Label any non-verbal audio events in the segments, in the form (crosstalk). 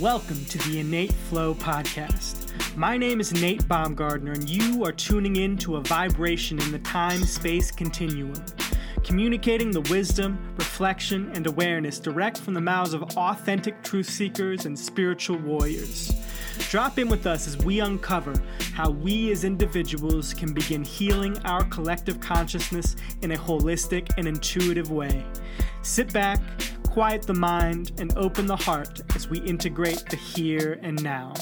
Welcome to the Innate Flow Podcast. My name is Nate Baumgardner, and you are tuning in to a vibration in the time space continuum, communicating the wisdom, reflection, and awareness direct from the mouths of authentic truth seekers and spiritual warriors. Drop in with us as we uncover how we as individuals can begin healing our collective consciousness in a holistic and intuitive way. Sit back quiet the mind, and open the heart as we integrate the here and now.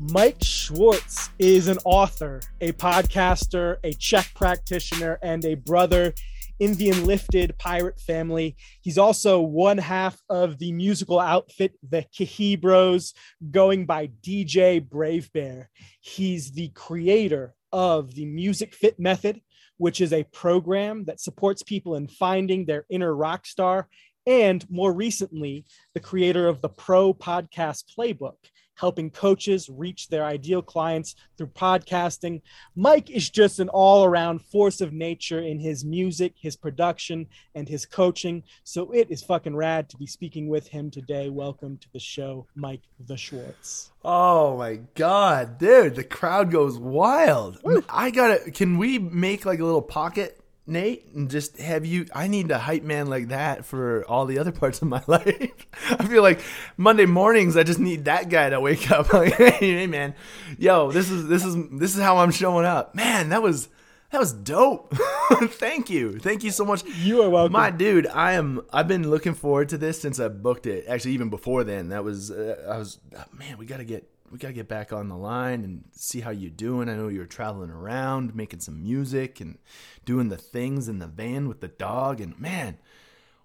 Mike Schwartz is an author, a podcaster, a CHEK practitioner, and a brother in the Enlifted pirate family. He's also one half of the musical outfit, the Kahibros, going by DJ Brave Bear. He's the creator of the Music Fit Method, which is a program that supports people in finding their inner rock star. And more recently, the creator of the Pro Podcast Playbook, helping coaches reach their ideal clients through podcasting. Mike is just an all around force of nature in his music, his production, and his coaching. So it is fucking rad to be speaking with him today. Welcome to the show, Mike the Schwartz. Oh my god, dude, the crowd goes wild. Woo. I gotta, can we make like a little pocket Nate, and just have you. I need a hype man like that for all the other parts of my (laughs) life. I feel like Monday mornings, I just need that guy to wake up. (laughs) Like, hey, man, yo, this is this is this is how I'm showing up. Man, that was that was dope. (laughs) Thank you, thank you so much. You are welcome, my dude. I am. I've been looking forward to this since I booked it. Actually, even before then, that was. Uh, I was. Oh, man, we got to get we got to get back on the line and see how you're doing. I know you're traveling around, making some music and doing the things in the van with the dog. And man,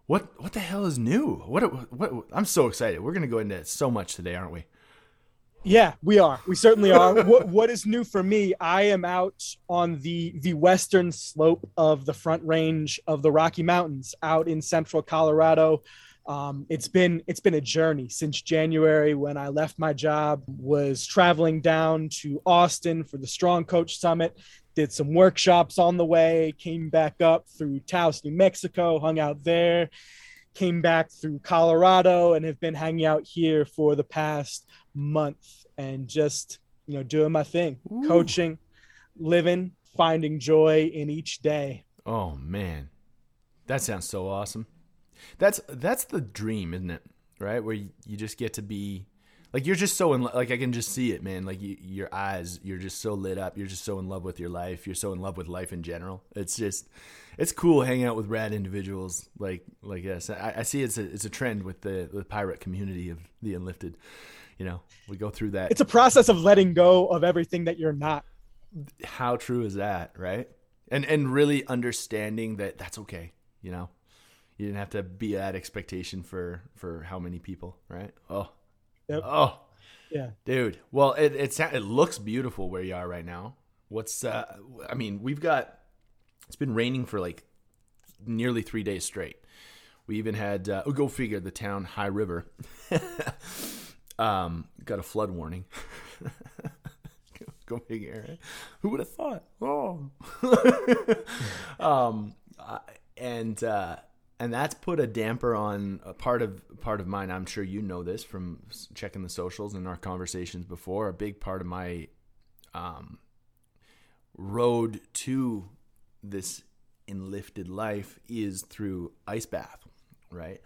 what what the hell is new? What what? I'm so excited. We're gonna go into so much today, aren't we? Yeah, we are. We certainly are. (laughs) what, what is new for me? I am out on the the western slope of the Front Range of the Rocky Mountains, out in central Colorado. Um, it's been it's been a journey since January when I left my job. Was traveling down to Austin for the Strong Coach Summit. Did some workshops on the way. Came back up through Taos, New Mexico. Hung out there. Came back through Colorado and have been hanging out here for the past month and just you know doing my thing, Ooh. coaching, living, finding joy in each day. Oh man, that sounds so awesome. That's that's the dream, isn't it? Right, where you, you just get to be like you're just so in like I can just see it, man. Like you, your eyes, you're just so lit up. You're just so in love with your life. You're so in love with life in general. It's just it's cool hanging out with rad individuals like like us. I, I see it's a it's a trend with the the pirate community of the Enlifted. You know, we go through that. It's a process of letting go of everything that you're not. How true is that, right? And and really understanding that that's okay. You know, you didn't have to be at expectation for for how many people, right? Oh, yep. oh, yeah, dude. Well, it it it looks beautiful where you are right now. What's uh? I mean, we've got it's been raining for like nearly three days straight. We even had uh, oh, go figure the town High River (laughs) um, got a flood warning. (laughs) go figure. Right? Who would have thought? Oh, (laughs) um, and uh, and that's put a damper on a part of part of mine. I'm sure you know this from checking the socials and our conversations before. A big part of my um, road to this enlifted life is through ice bath, right?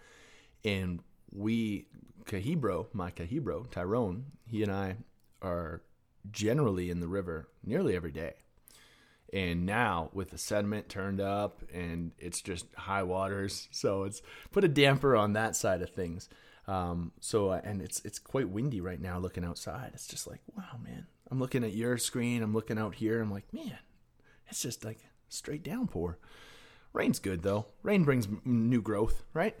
And we, Kahibro, my Kahibro, Tyrone, he and I are generally in the river nearly every day. And now with the sediment turned up and it's just high waters, (laughs) so it's put a damper on that side of things. Um, so uh, and it's it's quite windy right now. Looking outside, it's just like wow, man. I'm looking at your screen. I'm looking out here. I'm like, man, it's just like straight downpour. Rain's good though. Rain brings new growth, right?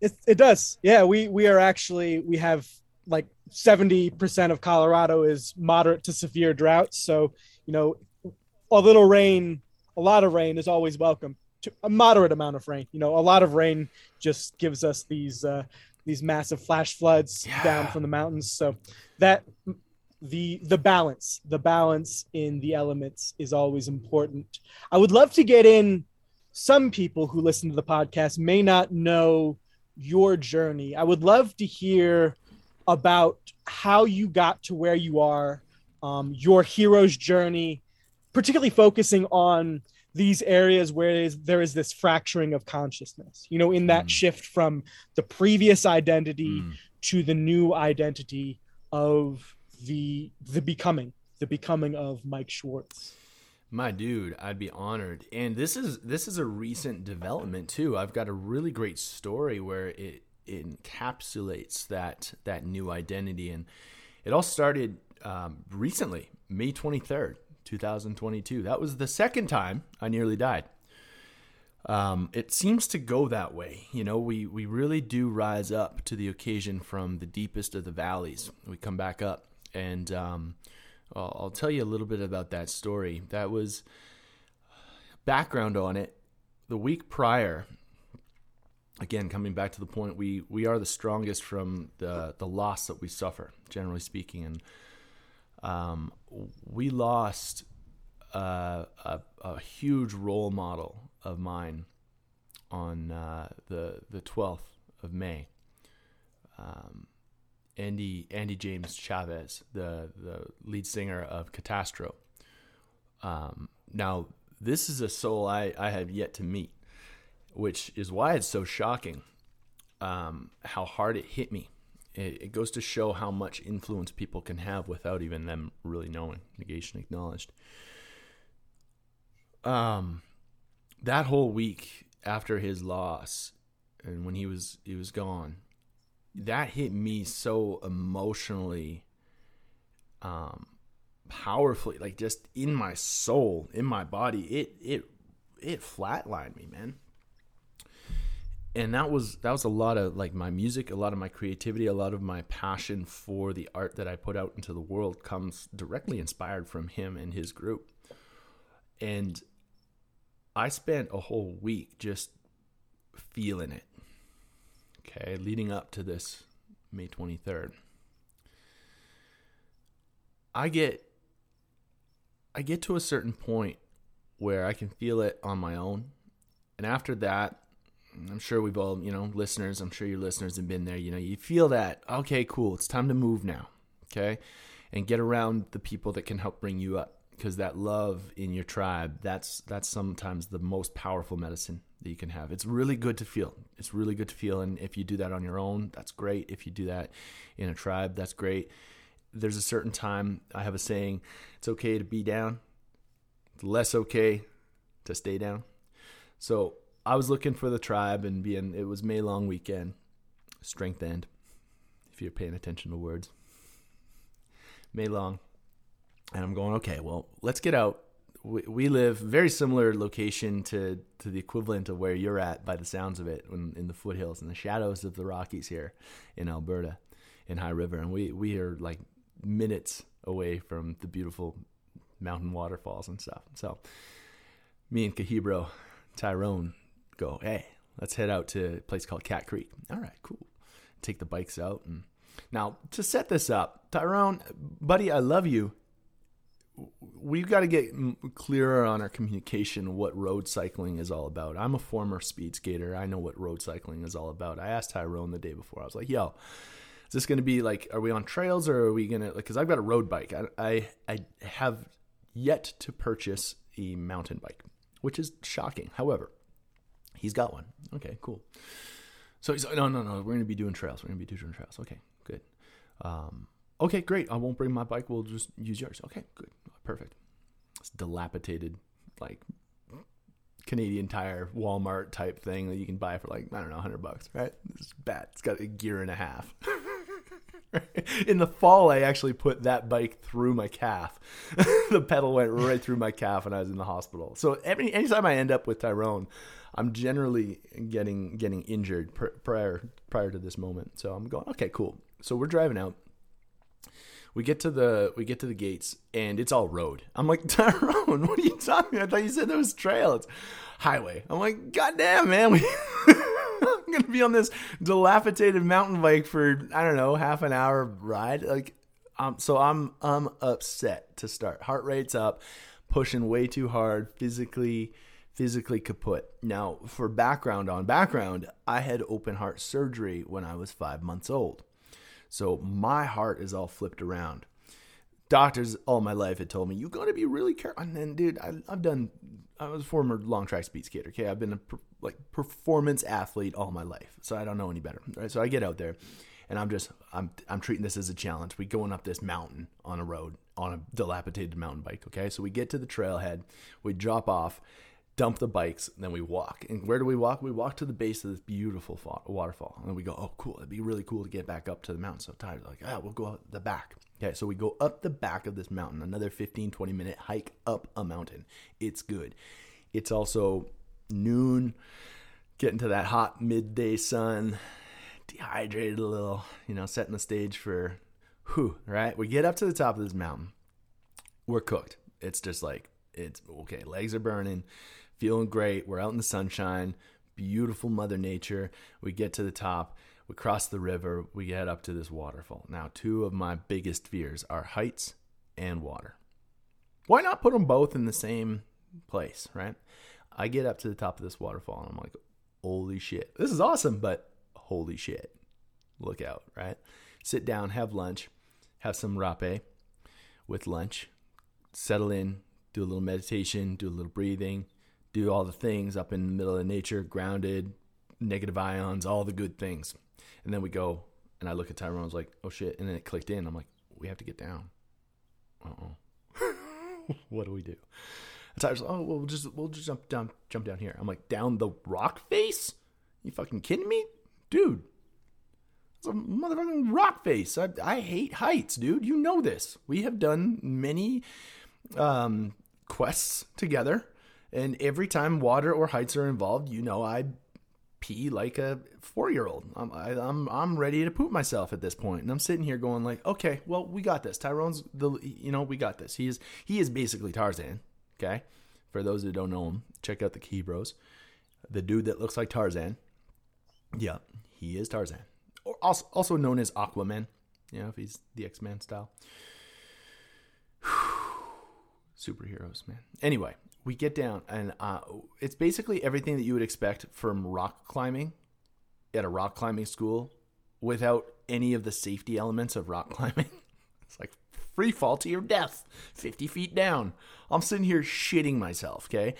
It it does. Yeah, we we are actually we have like 70% of Colorado is moderate to severe drought. So, you know, a little rain, a lot of rain is always welcome. To a moderate amount of rain, you know, a lot of rain just gives us these uh, these massive flash floods yeah. down from the mountains. So that the the balance the balance in the elements is always important i would love to get in some people who listen to the podcast may not know your journey i would love to hear about how you got to where you are um, your hero's journey particularly focusing on these areas where there is, there is this fracturing of consciousness you know in that mm. shift from the previous identity mm. to the new identity of the the becoming the becoming of Mike Schwartz. My dude, I'd be honored. And this is this is a recent development too. I've got a really great story where it, it encapsulates that that new identity, and it all started um, recently, May twenty third, two thousand twenty two. That was the second time I nearly died. Um, it seems to go that way. You know, we, we really do rise up to the occasion from the deepest of the valleys. We come back up and um, I'll, I'll tell you a little bit about that story. That was background on it. The week prior, again coming back to the point, we we are the strongest from the the loss that we suffer, generally speaking, and um, we lost uh, a, a huge role model of mine on uh, the the twelfth of May. Um, Andy Andy James Chavez, the the lead singer of Catastro. Um, now, this is a soul I, I have yet to meet, which is why it's so shocking um, how hard it hit me. It, it, goes to show how much influence people can have without even them really knowing. Negation acknowledged. Um, that whole week after his loss, and when he was he was gone, that hit me so emotionally um powerfully like just in my soul in my body it it it flatlined me man and that was that was a lot of like my music a lot of my creativity a lot of my passion for the art that i put out into the world comes directly inspired from him and his group and i spent a whole week just feeling it okay, leading up to this May 23rd. I get I get to a certain point where I can feel it on my own. And after that, I'm sure we've all, you know, listeners, I'm sure your listeners have been there, you know, you feel that, okay, cool, it's time to move now. Okay? And get around the people that can help bring you up because that love in your tribe, that's that's sometimes the most powerful medicine that you can have. It's really good to feel. It's really good to feel. And if you do that on your own, that's great. If you do that in a tribe, that's great. There's a certain time, I have a saying, it's okay to be down, it's less okay to stay down. So I was looking for the tribe and being, it was May long weekend, strength end, if you're paying attention to words. May long. And I'm going, okay, well, let's get out we, we live very similar location to to the equivalent of where you're at by the sounds of it in, in the foothills and the shadows of the Rockies here in Alberta in High River and we we are like minutes away from the beautiful mountain waterfalls and stuff. So me and Kahibro Tyrone go, hey, let's head out to a place called Cat Creek. All right, cool. Take the bikes out and now to set this up, Tyrone, buddy, I love you we've got to get clearer on our communication what road cycling is all about. I'm a former speed skater. I know what road cycling is all about. I asked Tyrone the day before. I was like, "Yo, is this going to be like are we on trails or are we going to cuz I've got a road bike. I, I I have yet to purchase a mountain bike, which is shocking. However, he's got one. Okay, cool. So he's like, no, no, no. We're going to be doing trails. We're going to be doing trails. Okay, good. Um, okay, great. I won't bring my bike. We'll just use yours. Okay, good perfect. It's dilapidated, like Canadian Tire Walmart type thing that you can buy for like I don't know, hundred bucks, right? It's bad. It's got a gear and a half. (laughs) In the fall, I actually put that bike through my calf. (laughs) the pedal went right through my calf, and I was in the hospital. So every anytime I end up with Tyrone, I'm generally getting getting injured prior prior to this moment. So I'm going, okay, cool. So we're driving out we get to the we get to the gates and it's all road. I'm like, (laughs) Tyrone, what are you talking? About? I thought you said there was trail. It's highway. I'm like, God damn, man, we (laughs) I'm gonna be on this dilapidated mountain bike for I don't know half an hour ride. Like, Um, so I'm I'm upset to start. Heart rate's up, pushing way too hard, physically physically kaput. Now, for background on background, I had open heart surgery when I was 5 months old. So my heart is all flipped around. Doctors all my life had told me you got to be really careful. And then, dude, I, have done. I was a former long track speed skater. Okay, I've been a like performance athlete all my life, so I don't know any better. Right, so I get out there, and I'm just I'm I'm treating this as a challenge. We going up this mountain on a road on a dilapidated mountain bike. Okay, so we get to the trailhead, we drop off, dump the bikes, then we walk. And where do we walk? We walk to the base of this beautiful waterfall, and then we go, oh cool, it'd be really cool to get back up to the mountain. So tired, like ah, we'll go out the back. Okay, so we go up the back of this mountain, another 15 20 minute hike up a mountain. It's good. It's also noon, getting to that hot midday sun dehydrated a little, you know, setting the stage for whew, right? We get up to the top of this mountain. We're cooked. It's just like it's okay, legs are burning, feeling great. We're out in the sunshine, beautiful mother nature. We get to the top, we cross the river, we head up to this waterfall. Now, two of my biggest fears are heights and water. Why not put them both in the same place, right? I get up to the top of this waterfall and I'm like, holy shit, this is awesome, but holy shit, look out, right? Sit down, have lunch, have some rapé with lunch, settle in, do a little meditation, do a little breathing, do all the things up in the middle of nature, grounded, negative ions, all the good things. And then we go, and I look at Tyrone, I was like, oh shit. And then it clicked in. I'm like, we have to get down. Uh oh. (laughs) what do we do? And Tyler's like, oh, well, we'll just, we'll just jump down, jump down here. I'm like, down the rock face? You fucking kidding me? dude, it's a motherfucking rock face. I, I hate heights, dude. You know this. We have done many um, quests together, and every time water or heights are involved, you know I pee like a four year old. I'm I, am I'm ready to poop myself at this point, and I'm sitting here going like, okay, well we got this. Tyrone's the you know we got this. He is he is basically Tarzan. Okay, for those who don't know him, check out the Key Bros. The dude that looks like Tarzan. Yeah, he is Tarzan, also also known as Aquaman. You know, if he's the X Men style. Superheroes, man. Anyway, we get down, and uh, it's basically everything that you would expect from rock climbing at a rock climbing school, without any of the safety elements of rock (laughs) climbing. it's like free fall to your death, fifty feet down. I'm sitting here shitting myself. Okay,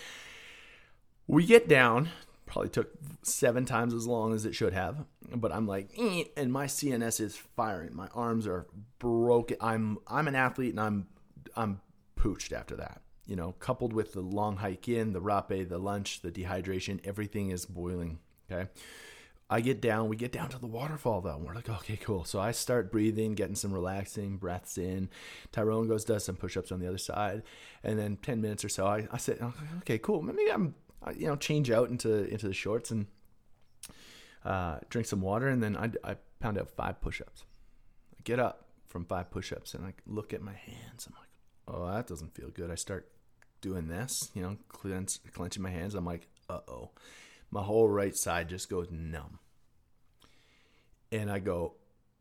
we get down probably took seven times as long as it should have but i'm like eh, and my cns is firing my arms are broken i'm i'm an athlete and i'm i'm pooched after that you know coupled with the long hike in the rapé the lunch the dehydration everything is boiling okay i get down we get down to the waterfall though and we're like okay cool so i start breathing getting some relaxing breaths in tyrone goes does some push-ups on the other side and then 10 minutes or so i, I said okay cool maybe i'm you know, change out into into the shorts and uh, drink some water, and then I, I pound out five push-ups. I get up from five push-ups, and I look at my hands. I'm like, oh, that doesn't feel good. I start doing this, you know, clench, clenching my hands. I'm like, uh oh, my whole right side just goes numb, and I go,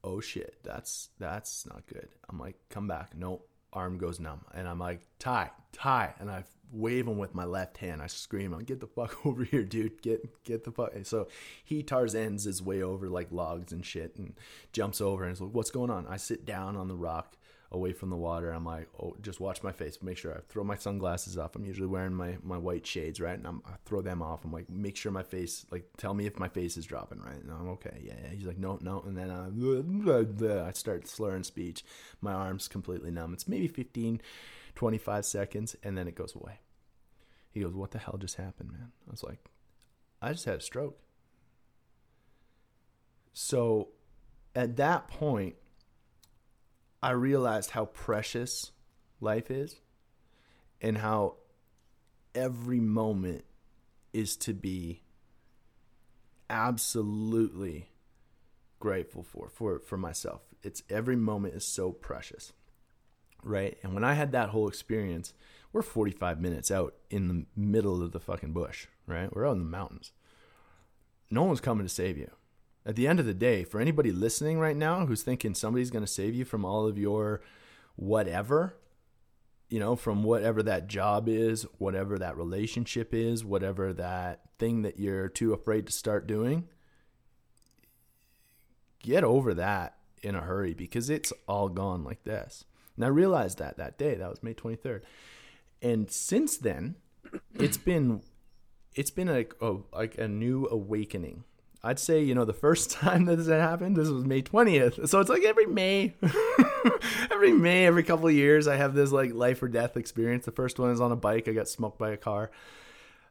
oh shit, that's that's not good. I'm like, come back. No, arm goes numb, and I'm like, tie, tie. and I wave him with my left hand. I scream, I'm "Get the fuck (laughs) over here, dude! Get get the fuck!" So he Tarzan's his way over like logs and shit, and jumps over and is like, "What's going on?" I sit down on the rock away from the water. I'm like, "Oh, just watch my face. Make sure I throw my sunglasses off. I'm usually wearing my my white shades, right? And I'm, I throw them off. I'm like, make sure my face, like, tell me if my face is dropping, right? And I'm okay. Yeah, yeah. He's like, no, no. And then I, uh, (laughs) I start slurring speech. My arms completely numb. It's maybe 15 25 seconds, and then it goes away. He goes, What the hell just happened, man? I was like, I just had a stroke. So at that point, I realized how precious life is and how every moment is to be absolutely grateful for for for myself. It's every moment is so precious right? And when I had that whole experience, we're 45 minutes out in the middle of the fucking bush, right? We're out in the mountains. No one's coming to save you. At the end of the day, for anybody listening right now who's thinking somebody's going to save you from all of your whatever, you know, from whatever that job is, whatever that relationship is, whatever that thing that you're too afraid to start doing, get over that in a hurry because it's all gone like this. And I realized that that day, that was May 23rd. And since then, it's been it's been like a, like a new awakening. I'd say, you know, the first (laughs) time that this happened, this was May 20th. So it's like every May, (laughs) every May, every couple of years, I have this like life or death experience. The first one is on a bike. I got smoked by a car.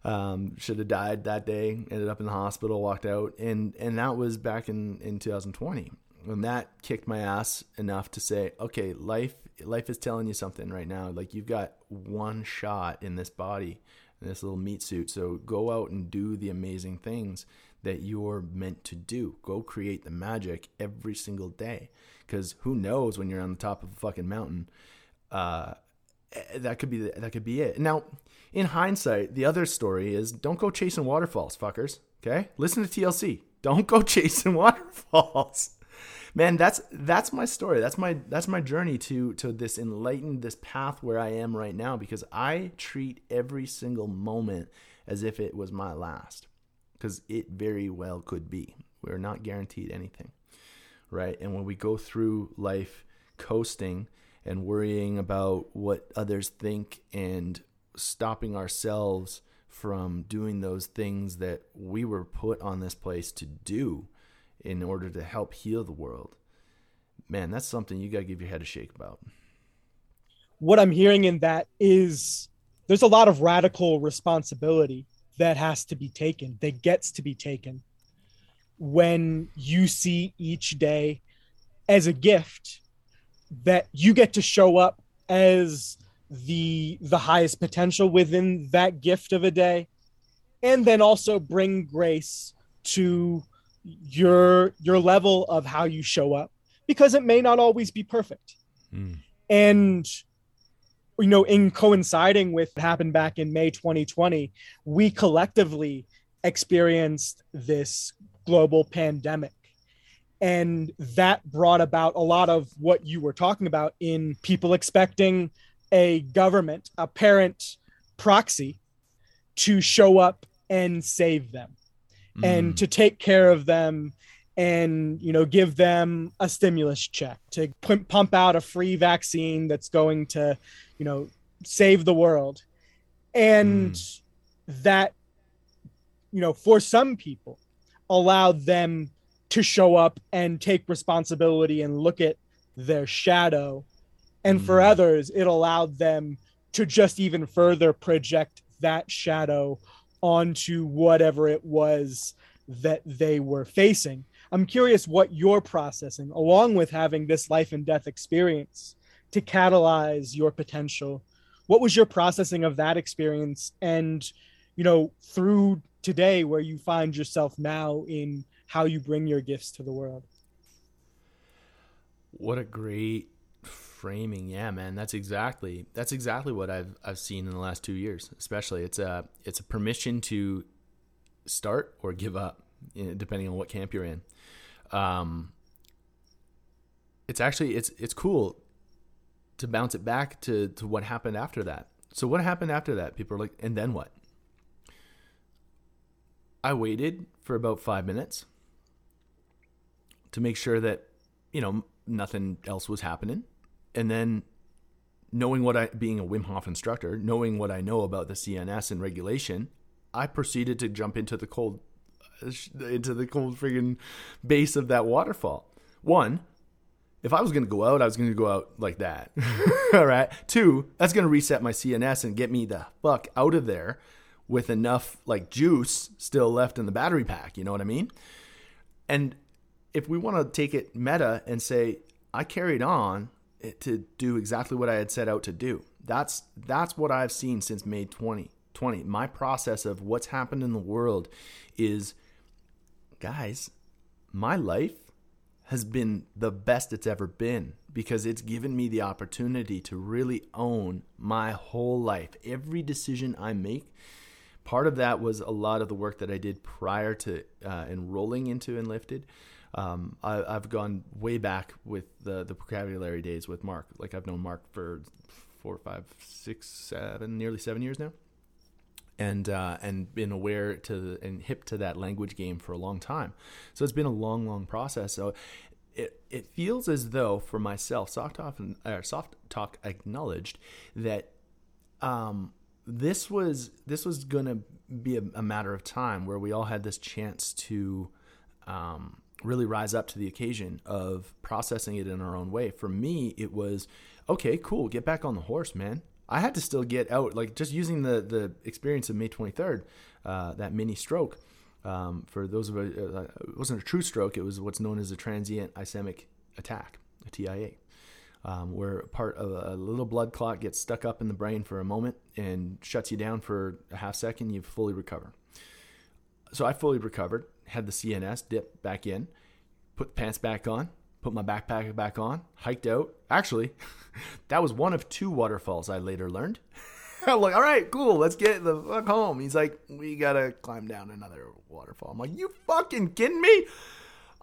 Um, should have died that day. Ended up in the hospital. Walked out, and and that was back in in 2020. And that kicked my ass enough to say, okay, life life is telling you something right now. Like you've got one shot in this body, in this little meat suit. So go out and do the amazing things that you're meant to do. Go create the magic every single day. Because who knows when you're on the top of a fucking mountain, uh, eh, that could be the, that could be it. Now, in hindsight, the other story is don't go chasing waterfalls, fuckers. Okay, listen to TLC. Don't go (laughs) chasing waterfalls. Man, that's that's my story. That's my that's my journey to to this enlightened this path where I am right now because I treat every single moment as if it was my last because it very well could be. We're not guaranteed anything, right? And when we go through life coasting and worrying about what others think and stopping ourselves from doing those things that we were put on this place to do in order to help heal the world, man, that's something you got to give your head a shake about. What I'm hearing in that is there's a lot of radical responsibility that has to be taken, that gets to be taken when you see each day as a gift that you get to show up as the the highest potential within that gift of a day and then also bring grace to your your level of how you show up because it may not always be perfect mm. and you know, in coinciding with what happened back in May 2020, we collectively experienced this global pandemic. And that brought about a lot of what you were talking about in people expecting a government, a parent proxy to show up and save them mm. and to take care of them and you know give them a stimulus check to pump out a free vaccine that's going to you know save the world and mm. that you know for some people allowed them to show up and take responsibility and look at their shadow and mm. for others it allowed them to just even further project that shadow onto whatever it was that they were facing i'm curious what you're processing along with having this life and death experience to catalyze your potential. What was your processing of that experience? And you know through today where you find yourself now in how you bring your gifts to the world. What a great framing. Yeah man that's exactly that's exactly what i've i've seen in the last 2 years especially. It's a it's a permission to start or give up depending on what camp you're in um it's actually it's it's cool to bounce it back to, to what happened after that. So what happened after that? People are like, and then what? I waited for about five minutes to make sure that, you know, nothing else was happening. And then knowing what I, being a Wim Hof instructor, knowing what I know about the CNS and regulation, I proceeded to jump into the cold, into the cold friggin' base of that waterfall. One, if I was going to go out, I was going to go out like that. (laughs) All right. Two, that's going to reset my CNS and get me the fuck out of there with enough like juice still left in the battery pack. You know what I mean? And if we want to take it meta and say, I carried on to do exactly what I had set out to do. That's that's what I've seen since May 2020. My process of what's happened in the world is guys, my life has been the best it's ever been because it's given me the opportunity to really own my whole life. Every decision I make Part of that was a lot of the work that I did prior to uh, enrolling into Enlifted. Um, I, have gone way back with the the vocabulary days with Mark. Like I've known Mark for four, five, six, seven, nearly seven years now, and uh, and been aware to and hip to that language game for a long time. So it's been a long, long process. So it it feels as though for myself, soft talk, uh, soft talk acknowledged that um, this was this was going to be a, a, matter of time where we all had this chance to um, really rise up to the occasion of processing it in our own way. For me, it was okay, cool, get back on the horse, man. I had to still get out, like just using the the experience of May 23rd, uh, that mini stroke. Um, for those of us, uh, it wasn't a true stroke; it was what's known as a transient ischemic attack, a TIA um, where part of a little blood clot gets stuck up in the brain for a moment and shuts you down for a half second, you fully recover. So I fully recovered, had the CNS dip back in, put the pants back on, put my backpack back on, hiked out. Actually, (laughs) that was one of two waterfalls I later learned. (laughs) I'm like, all right, cool, let's get the fuck home. He's like, we gotta climb down another waterfall. I'm like, you fucking kidding me?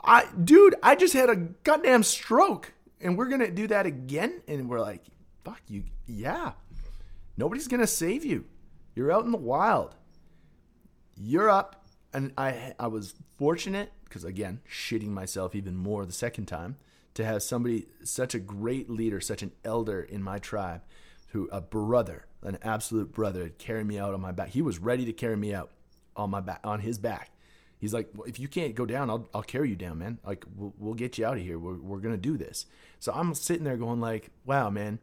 I, dude, I just had a goddamn stroke and we're gonna do that again and we're like fuck you yeah nobody's gonna save you you're out in the wild you're up and i i was fortunate because again shitting myself even more the second time to have somebody such a great leader such an elder in my tribe who a brother an absolute brother carry me out on my back he was ready to carry me out on my back on his back He's like, well, if you can't go down, I'll, I'll carry you down, man. Like, we'll, we'll get you out of here. We're, we're going to do this. So I'm sitting there going like, wow, man.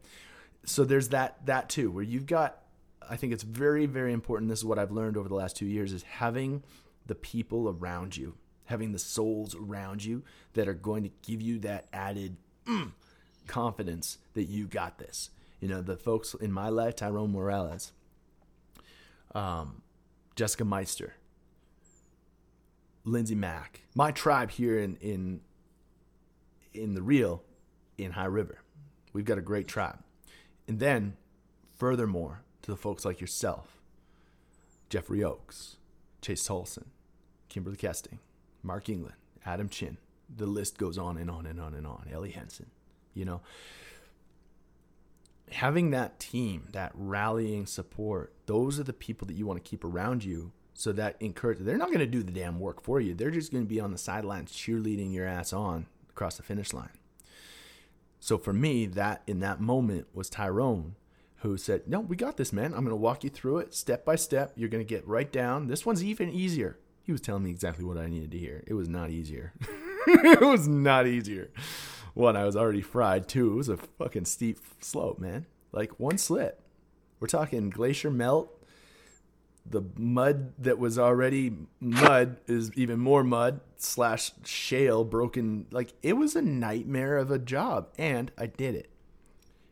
So there's that, that too, where you've got, I think it's very, very important. This is what I've learned over the last two years is having the people around you, having the souls around you that are going to give you that added mm, confidence that you got this. You know, the folks in my life, Tyrone Morales, um, Jessica Meister, Lindsay Mack, my tribe here in in in the real in High River. We've got a great tribe. And then furthermore, to the folks like yourself, Jeffrey Oaks, Chase Tolson, Kimberly Kesting, Mark England, Adam Chin. The list goes on and on and on and on. Ellie Henson, you know. Having that team, that rallying support, those are the people that you want to keep around you so that encourage they're not going to do the damn work for you. They're just going to be on the sidelines cheerleading your ass on across the finish line. So for me, that in that moment was Tyrone who said, "No, we got this, man. I'm going to walk you through it step by step. You're going to get right down. This one's even easier." He was telling me exactly what I needed to hear. It was not easier. (laughs) it was not easier. One, I was already fried. Two, it was a fucking steep slope, man. Like one slip. We're talking glacier melt, the mud that was already mud is even more mud slash shale broken like it was a nightmare of a job and i did it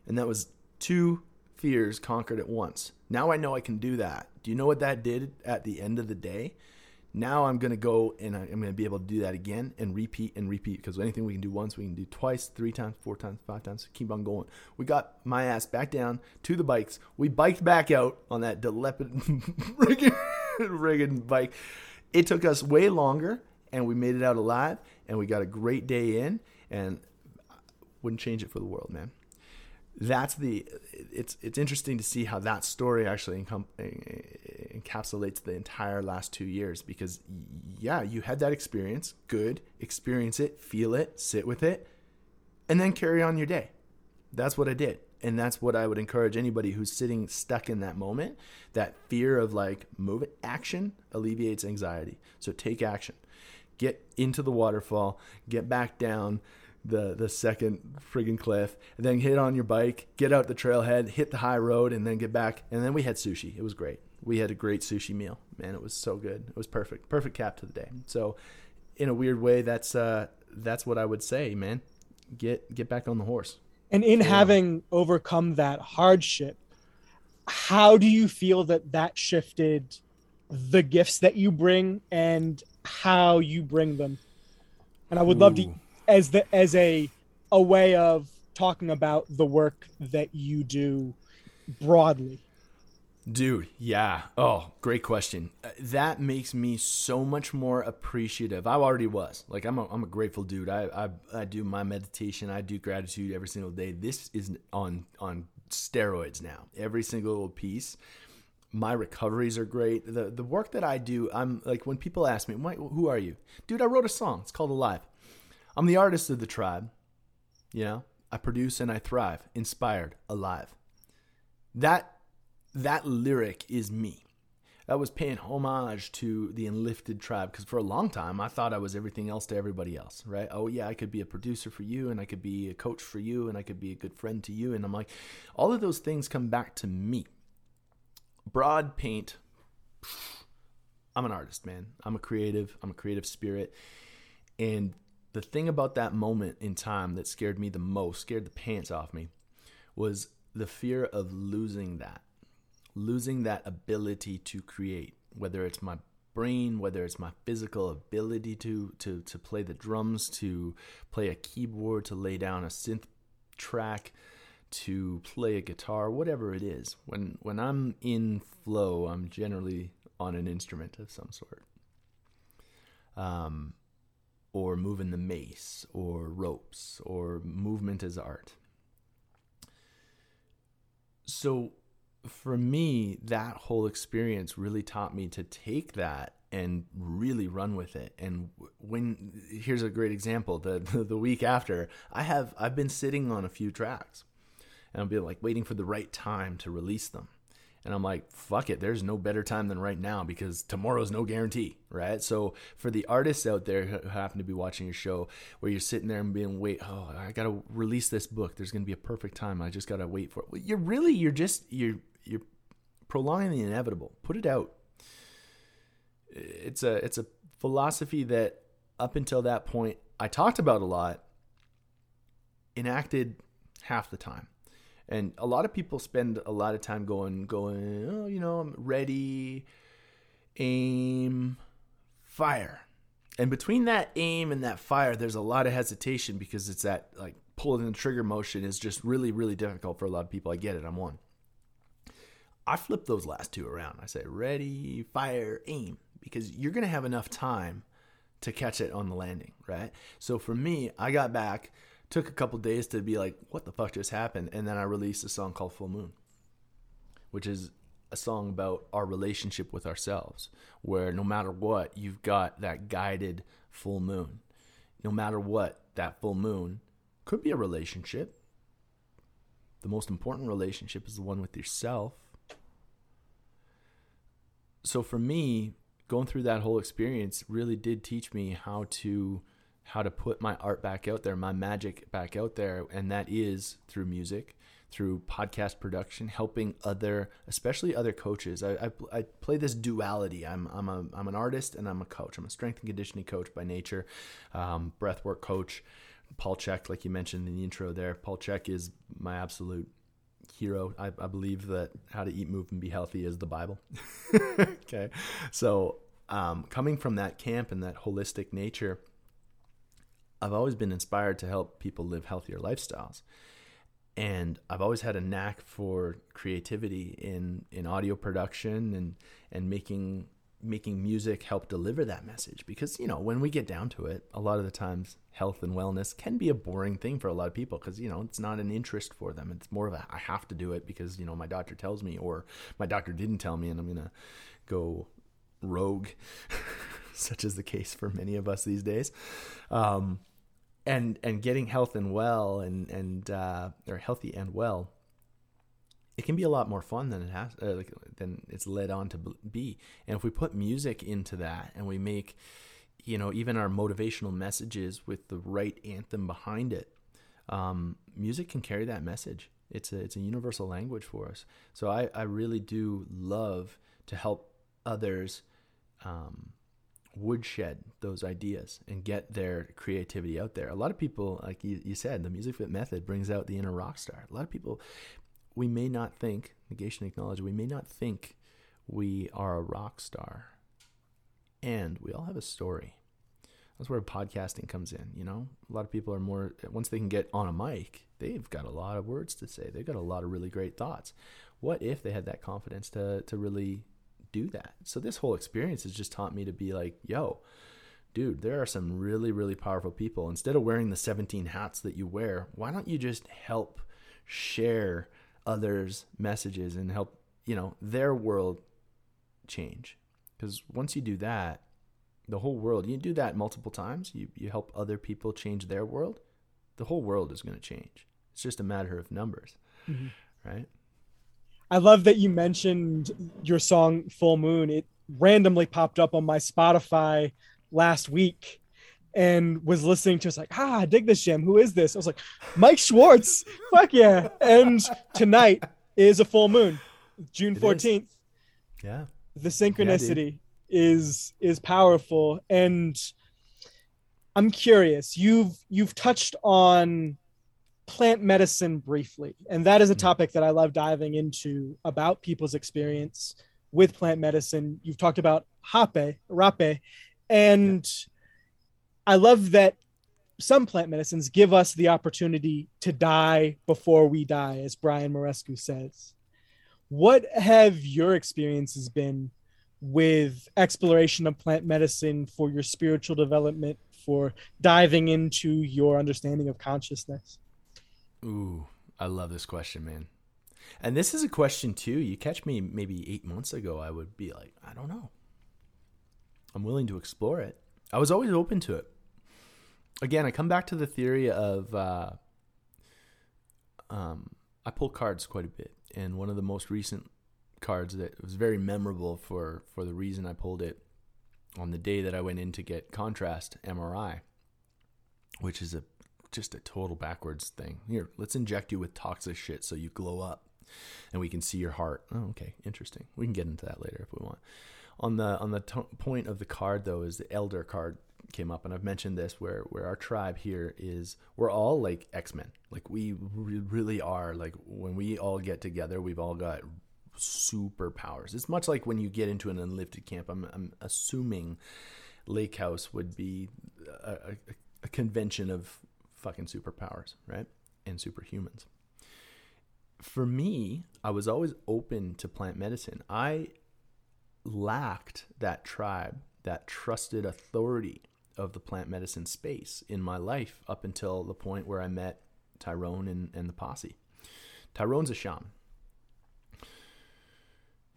and that was two fears conquered at once now i know i can do that do you know what that did at the end of the day now I'm going to go and I'm going to be able to do that again and repeat and repeat because anything we can do once, we can do twice, three times, four times, five times. Keep on going. We got my ass back down to the bikes. We biked back out on that decrepit friggin' (laughs) bike. It took us way longer and we made it out alive and we got a great day in and wouldn't change it for the world, man that's the it's it's interesting to see how that story actually encom- encapsulates the entire last two years because yeah you had that experience good experience it feel it sit with it and then carry on your day. That's what i did. And that's what i would encourage anybody who's sitting stuck in that moment that fear of like move it action alleviates anxiety. So take action. Get into the waterfall. Get back down the the second friggin' cliff, and then hit on your bike, get out the trailhead, hit the high road, and then get back. And then we had sushi. It was great. We had a great sushi meal. Man, it was so good. It was perfect. Perfect cap to the day. So, in a weird way, that's uh, that's what I would say, man. Get get back on the horse. And in having overcome that hardship, how do you feel that that shifted the gifts that you bring and how you bring them? And I would Ooh. love to as the as a a way of talking about the work that you do broadly. Dude, yeah. Oh, great question. Uh, that makes me so much more appreciative. I already was. Like I'm a, I'm a grateful dude. I, I I do my meditation. I do gratitude every single day. This is on on steroids now. Every single piece. My recoveries are great. The the work that I do, I'm like when people ask me, "Who are you?" Dude, I wrote a song. It's called Alive. I'm the artist of the tribe. You know, I produce and I thrive, inspired, alive. That that lyric is me. That was paying homage to the Enlifted tribe because for a long time I thought I was everything else to everybody else, right? Oh, yeah, I could be a producer for you and I could be a coach for you and I could be a good friend to you. And I'm like, all of those things come back to me. Broad paint, I'm an artist, man. I'm a creative, I'm a creative spirit. And the thing about that moment in time that scared me the most, scared the pants off me, was the fear of losing that losing that ability to create, whether it's my brain, whether it's my physical ability to to to play the drums, to play a keyboard, to lay down a synth track, to play a guitar, whatever it is. When when I'm in flow, I'm generally on an instrument of some sort. Um or moving the mace or ropes or movement as art. So for me, that whole experience really taught me to take that and really run with it. And when here's a great example, the, (laughs) the, week after, I have I've been sitting on a few tracks, and I'll be like waiting for the right time to release them. And I'm like, fuck it, there's no better time than right now because tomorrow's no guarantee, right? So for the artists out there who happen to be watching your show, where you're sitting there and being, wait, oh, I gotta release this book. There's gonna be a perfect time. I just gotta wait for it. You're really, you're just, you're you're prolonging the inevitable. Put it out. It's a it's a philosophy that up until that point I talked about a lot, enacted half the time. And a lot of people spend a lot of time going going, oh, you know, I'm ready, aim, fire. And between that aim and that fire, there's a lot of hesitation because it's that like pulling the trigger motion is just really, really difficult for a lot of people. I get it. I'm one. I flip those last two around. I say ready, fire, aim, because you're going to have enough time to catch it on the landing, right? So for me, I got back, took a couple days to be like, what the fuck just happened? And then I released a song called Full Moon, which is a song about our relationship with ourselves, where no matter what, you've got that guided full moon. No matter what, that full moon could be a relationship. The most important relationship is the one with yourself so for me, going through that whole experience really did teach me how to how to put my art back out there, my magic back out there, and that is through music, through podcast production, helping other, especially other coaches. I, I, I, play this duality. I'm I'm a I'm an artist and I'm a coach. I'm a strength and conditioning coach by nature, um, breathwork coach. Paul Chek, like you mentioned in the intro there, Paul Chek is my absolute hero. I, I believe that how to eat, move, and be healthy is the Bible. (laughs) okay. So, um, coming from that camp and that holistic nature, I've always been inspired to help people live healthier lifestyles. And I've always had a knack for creativity in, in audio production and, and making making music help deliver that message. Because you know when we get down to it a lot of the times health and wellness can be a boring thing for a lot of people because you know it's not an interest for them. It's more of a i have to do it because you know my doctor tells me or my doctor didn't tell me and i'm gonna go rogue (laughs) such is the case for many of us these days. Um, and and getting health and well and and uh, or healthy and well it can be a lot more fun than it has uh, like, than it's led on to be. And if we put music into that and we make you know even our motivational messages with the right anthem behind it um, music can carry that message. It's a it's a universal language for us. So i i really do love to help others um, woodshed those ideas and get their creativity out there. A lot of people, like you, you said, the Music Fit method brings out the inner rock star. A lot of people we may not think, negation acknowledge, we may not think we are a rock star. And we all have a story. That's where podcasting comes in, you know? A lot of people are more, once they can get on a mic, they've got a lot of words to say. They've got a lot of really great thoughts. what if they had that confidence to to really do that? So this whole experience has just taught me to be like, yo, dude, there are some really really powerful people. Instead of wearing the 17 hats that you wear, why don't you just help share others' messages and help, you know, their world change? Because once you do that, the whole world, you do that multiple times, you, you help other people change their world, the whole world is going to change. It's just a matter of numbers, mm-hmm. right? I love that you mentioned your song Full Moon. It randomly popped up on my Spotify last week and was listening to it. like, ah, I dig this jam. Who is this? I was like, Mike Schwartz. Fuck yeah. And tonight is a full moon, June 14th. Yeah. The synchronicity yeah, is is powerful. And I'm curious, you've you've touched on plant medicine briefly. And that is a hmm. topic that I love diving into about people's experience with plant medicine. You've talked about hape, rapé, and I love that some plant medicines give us the opportunity to die before we die, as Brian Muraresku says. What have your experiences been with exploration of plant medicine for your spiritual development, for diving into your understanding of consciousness? Ooh, I love this question, man. And this is a question too. You catch me maybe eight months ago, I would be like, I don't know. I'm willing to explore it. I was always open to it. Again, I come back to the theory of uh, um, I pull cards quite a bit, and one of the most recent cards that was very memorable for for the reason I pulled it on the day that I went in to get contrast MRI, which is a just a total backwards thing. Here, let's inject you with toxic shit so you glow up and we can see your heart. Oh, okay, interesting. We can get into that later if we want. On the on the point of the card though is the elder card came up and I've mentioned this where where our tribe here is we're all like X-Men. Like we re- really are like when we all get together, we've all got superpowers. It's much like when you get into an Enlifted camp. I'm I'm assuming Lake House would be a, a, a convention of fucking superpowers, right? And superhumans. For me, I was always open to plant medicine. I lacked that tribe, that trusted authority of the plant medicine space in my life up until the point where I met Tyrone and, and the posse. Tyrone's a shaman.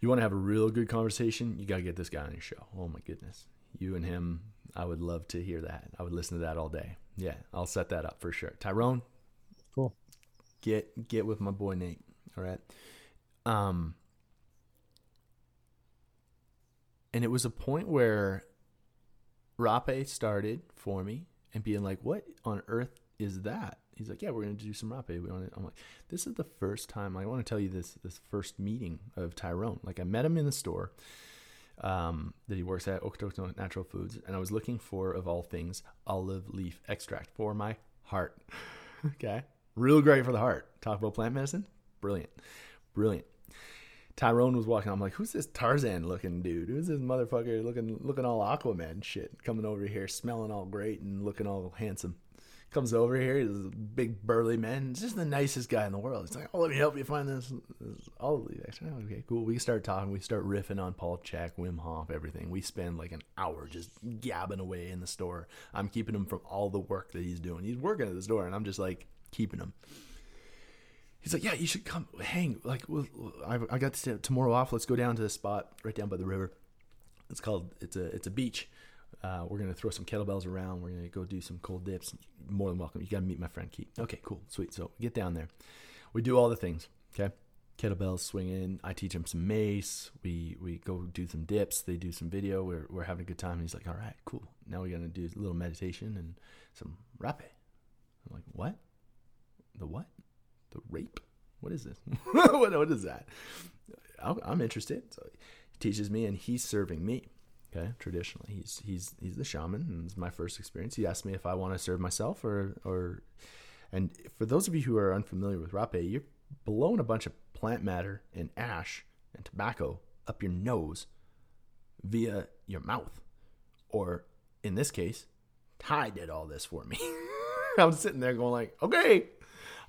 You want to have a real good conversation, you got to get this guy on your show. Oh my goodness. You and him, I would love to hear that. I would listen to that all day. Yeah, I'll set that up for sure. Tyrone, cool. Get get with my boy Nate. All right. Um, and it was a point where Rapé started for me and being like, "What on earth is that?" He's like, "Yeah, we're gonna do some Rapé." We want I'm like, "This is the first time I want to tell you this this first meeting of Tyrone. Like, I met him in the store." Um, that he works at Okotoks Natural Foods, and I was looking for, of all things, olive leaf extract for my heart. (laughs) okay, real great for the heart. Talk about plant medicine, brilliant, brilliant. Tyrone was walking. I'm like, who's this Tarzan looking dude? Who's this motherfucker looking looking all Aquaman shit coming over here, smelling all great and looking all handsome? Comes over here. He's a big burly man. He's just the nicest guy in the world. He's like, "Oh, let me help you find this." all of these. Okay, cool. We start talking. We start riffing on Paul Chek, Wim Hof, everything. We spend like an hour just gabbing away in the store. I'm keeping him from all the work that he's doing. He's working at the store, and I'm just like keeping him. He's like, "Yeah, you should come hang. Like, I, I got tomorrow off. Let's go down to the spot right down by the river. It's called. It's a. It's a beach." Uh, we're gonna throw some kettlebells around. We're gonna go do some cold dips. More than welcome. You gotta meet my friend Keith. Okay, cool, sweet. So get down there. We do all the things. Okay, kettlebells swinging. I teach him some mace. We we go do some dips. They do some video. We're we're having a good time. And he's like, all right, cool. Now we're gonna do a little meditation and some rapé. I'm like, what? The what? The rapé? What is this? (laughs) what, what is that? I'm interested. So he teaches me, and he's serving me. Okay, traditionally, he's he's he's the shaman, and it's my first experience. He asked me if I want to serve myself or or, and for those of you who are unfamiliar with rapé, you're blowing a bunch of plant matter and ash and tobacco up your nose via your mouth, or in this case, Ty did all this for me. (laughs) I'm sitting there going like, okay,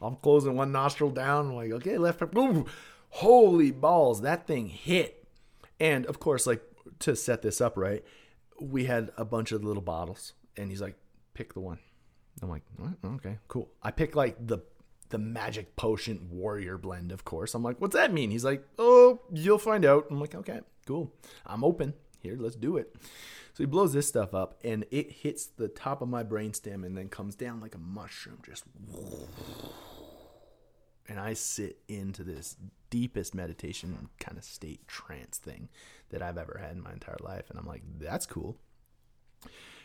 I'm closing one nostril down, I'm like okay, left, boom, holy balls, that thing hit. And of course, like to set this up right, we had a bunch of little bottles, and he's like, pick the one. I'm like, okay, cool. I pick like the the magic potion warrior blend, of course. I'm like, what's that mean? He's like, oh, you'll find out. I'm like, okay, cool. I'm open. Here, let's do it. So he blows this stuff up, and it hits the top of my brainstem and then comes down like a mushroom, just. And I sit into this deepest meditation kind of state trance thing that I've ever had in my entire life. And I'm like, that's cool.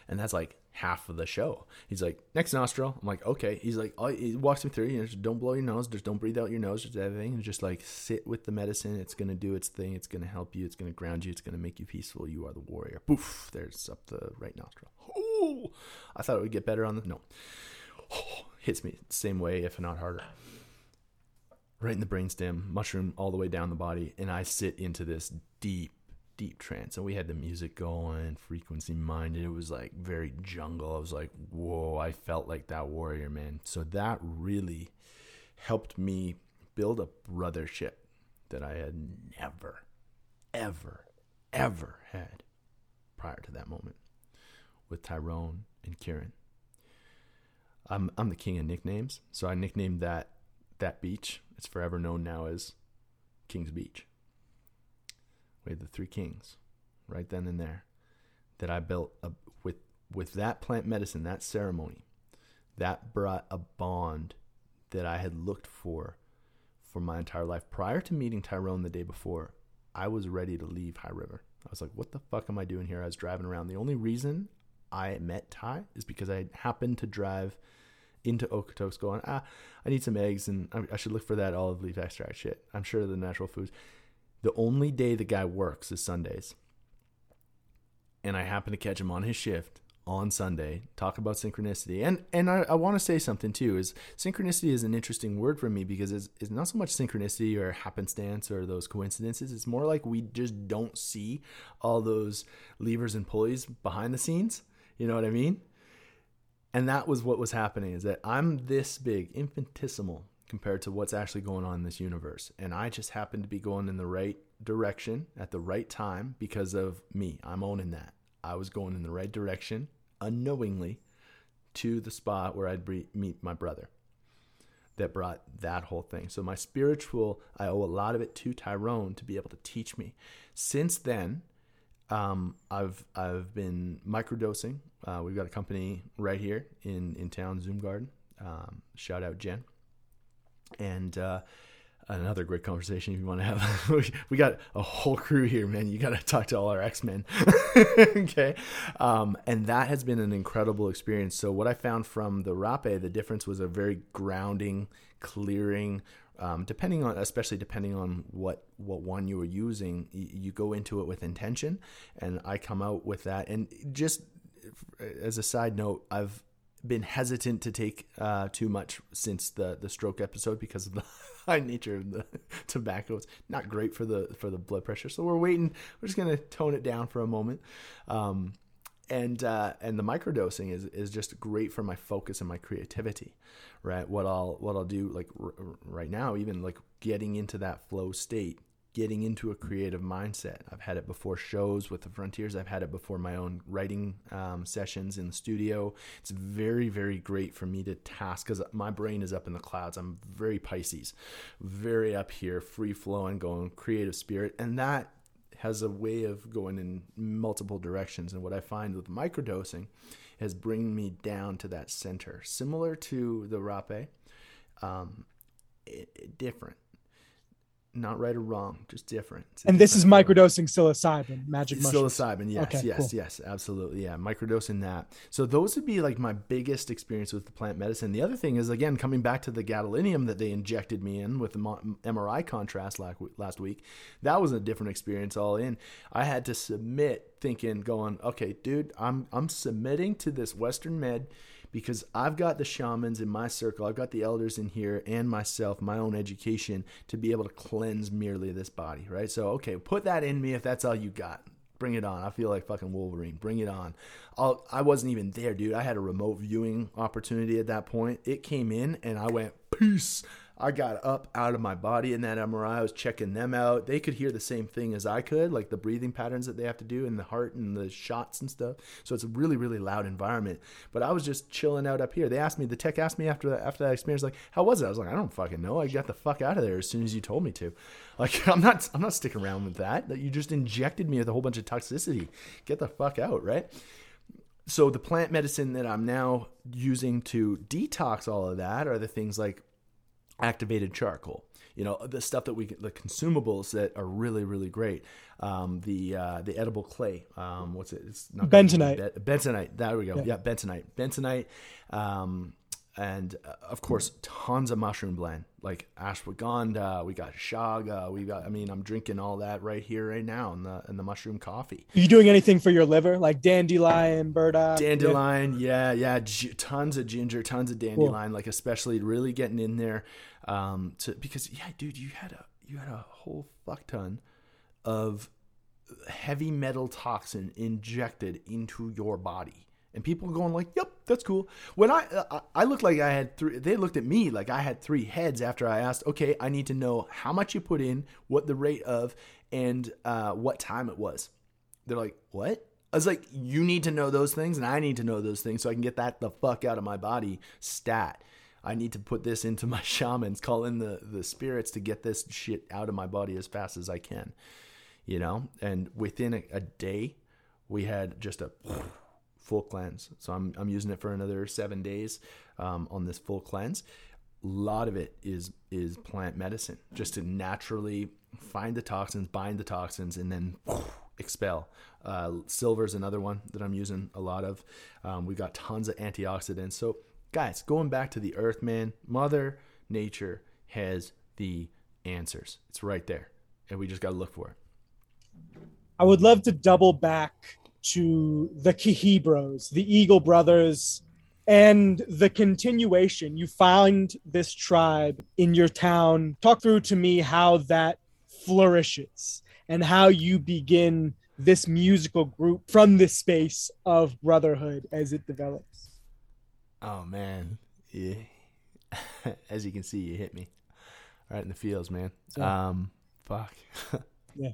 And that's like half of the show. He's like, next nostril. I'm like, okay. He's like, oh, he walks me through. You know, just don't blow your nose. Just don't breathe out your nose. Just everything. And just like sit with the medicine. It's gonna do its thing. It's gonna help you. It's gonna ground you. It's gonna make you peaceful. You are the warrior. Poof. There's up the right nostril. Oh, I thought it would get better on the no. Oh, (sighs) hits me same way, if not harder. Right in the brainstem, mushroom all the way down the body, and I sit into this deep deep trance. And we had the music going frequency minded. It was like very jungle. I was like whoa i felt like that warrior man. So that really helped me build a brothership that i had never ever ever had prior to that moment with tyrone and kieran. I'm, I'm the king of nicknames so i nicknamed that that beach it's forever known now as king's beach we had the three kings right then and there that I built a, with with that plant medicine, that ceremony, that brought a bond that I had looked for for my entire life. Prior to meeting Tyrone the day before, I was ready to leave High River. I was like, what the fuck am I doing here? I was driving around. The only reason I met Ty is because I happened to drive into Okotoks going, ah, I need some eggs and I, should look for that olive leaf extract shit. I'm sure the natural foods. The only day the guy works is Sundays. And I happen to catch him on his shift on Sunday, talk about synchronicity. And and I, I want to say something too, is synchronicity is an interesting word for me because it's, it's not so much synchronicity or happenstance or those coincidences. It's more like we just don't see all those levers and pulleys behind the scenes. You know what I mean? And that was what was happening is that I'm this big, infinitesimal compared to what's actually going on in this universe. And I just happen to be going in the right direction at the right time because of me. I'm owning that. I was going in the right direction unknowingly to the spot where I'd meet my brother that brought that whole thing. So my spiritual, I owe a lot of it to Tyrone to be able to teach me. Since then, um, I've I've been microdosing. Uh, we've got a company right here in in town, Zoom Garden. Um, shout out Jen and uh, another great conversation if you want to have. (laughs) we got a whole crew here, man. You got to talk to all our X Men. (laughs) okay. Um, and that has been an incredible experience. So, what I found from the Rapé, the difference was a very grounding, clearing, um, depending on, especially depending on what, what one you were using, you, you go into it with intention. And I come out with that. And just as a side note, I've, been hesitant to take uh, too much since the the stroke episode because of the (laughs) high nature of the (laughs) tobacco. It's not great for the for the blood pressure, so we're waiting. We're just gonna tone it down for a moment. Um, and uh, and the microdosing is is just great for my focus and my creativity, right? What I'll what I'll do like r- right now, even like getting into that flow state getting into a creative mindset. I've had it before shows with the Frontiers. I've had it before my own writing um, sessions in the studio. It's very, very great for me to task because my brain is up in the clouds. I'm very Pisces, very up here, free flowing, going creative spirit. And that has a way of going in multiple directions. And what I find with microdosing has bring me down to that center, similar to the rapé, um, it, it, different not right or wrong, just different. And this is microdosing psilocybin, magic mushrooms. Psilocybin, yes, okay, yes, cool. yes, absolutely, yeah, microdosing that. So those would be like my biggest experience with the plant medicine. The other thing is again coming back to the gadolinium that they injected me in with the MRI contrast last week. That was a different experience all in. I had to submit, thinking, going, okay, dude, I'm I'm submitting to this Western med because I've got the shamans in my circle, I've got the elders in here, and myself, my own education to be able to cleanse merely this body, right? So, okay, put that in me if that's all you got. Bring it on. I feel like fucking Wolverine. Bring it on. I'll, I wasn't even there, dude. I had a remote viewing opportunity at that point. It came in and I went, peace I got up out of my body in that MRI. I was checking them out. They could hear the same thing as I could, like the breathing patterns that they have to do in the heart and the shots and stuff. So it's a really, really loud environment. But I was just chilling out up here. They asked me, the tech asked me after that, after that experience, like, how was it? I was like, I don't fucking know. I got the fuck out of there as soon as you told me to. Like, (laughs) I'm not, I'm not sticking around with that. That you just injected me with a whole bunch of toxicity. Get the fuck out, right? So the plant medicine that I'm now using to detox all of that are the things like activated charcoal. You know the stuff that we the consumables that are really really great. Um, the uh, the edible clay. Um, what's it? It's not bentonite. Be, bentonite. There we go. Yeah, yeah bentonite. Bentonite. Um, and uh, of course tons of mushroom blend like ashwagandha we got chaga we got i mean i'm drinking all that right here right now in the in the mushroom coffee. Are you doing anything for your liver? Like dandelion burdock? Dandelion yeah yeah, yeah g- tons of ginger tons of dandelion cool. like especially really getting in there um to because yeah dude you had a you had a whole fuck ton of heavy metal toxin injected into your body and people going like, "Yep, that's cool." When I uh, I looked like I had three, they looked at me like I had three heads after I asked, "Okay, I need to know how much you put in, what the rate of, and uh, what time it was." They're like, "What?" I was like, "You need to know those things, and I need to know those things so I can get that the fuck out of my body." Stat. I need to put this into my (laughs) shamans, call in the the spirits to get this shit out of my body as fast as I can. You know, and within a, a day, we had just a full cleanse. So I'm, I'm using it for another seven days um, on this full cleanse. A lot of it is is plant medicine, just to naturally find the toxins, bind the toxins, and then expel. Uh, silver is another one that I'm using a lot of. Um, we got tons of antioxidants. So, guys, going back to the earth, man, Mother Nature has the answers. It's right there, and we just got to look for it. I would love to double back to the Kihibros, the Eagle Brothers, and the continuation. You find this tribe in your town. Talk through to me how that flourishes and how you begin this musical group from this space of brotherhood as it develops. Oh man, yeah. (laughs) as you can see, you hit me right in the feels, man. Yeah. Um, fuck. (laughs) yeah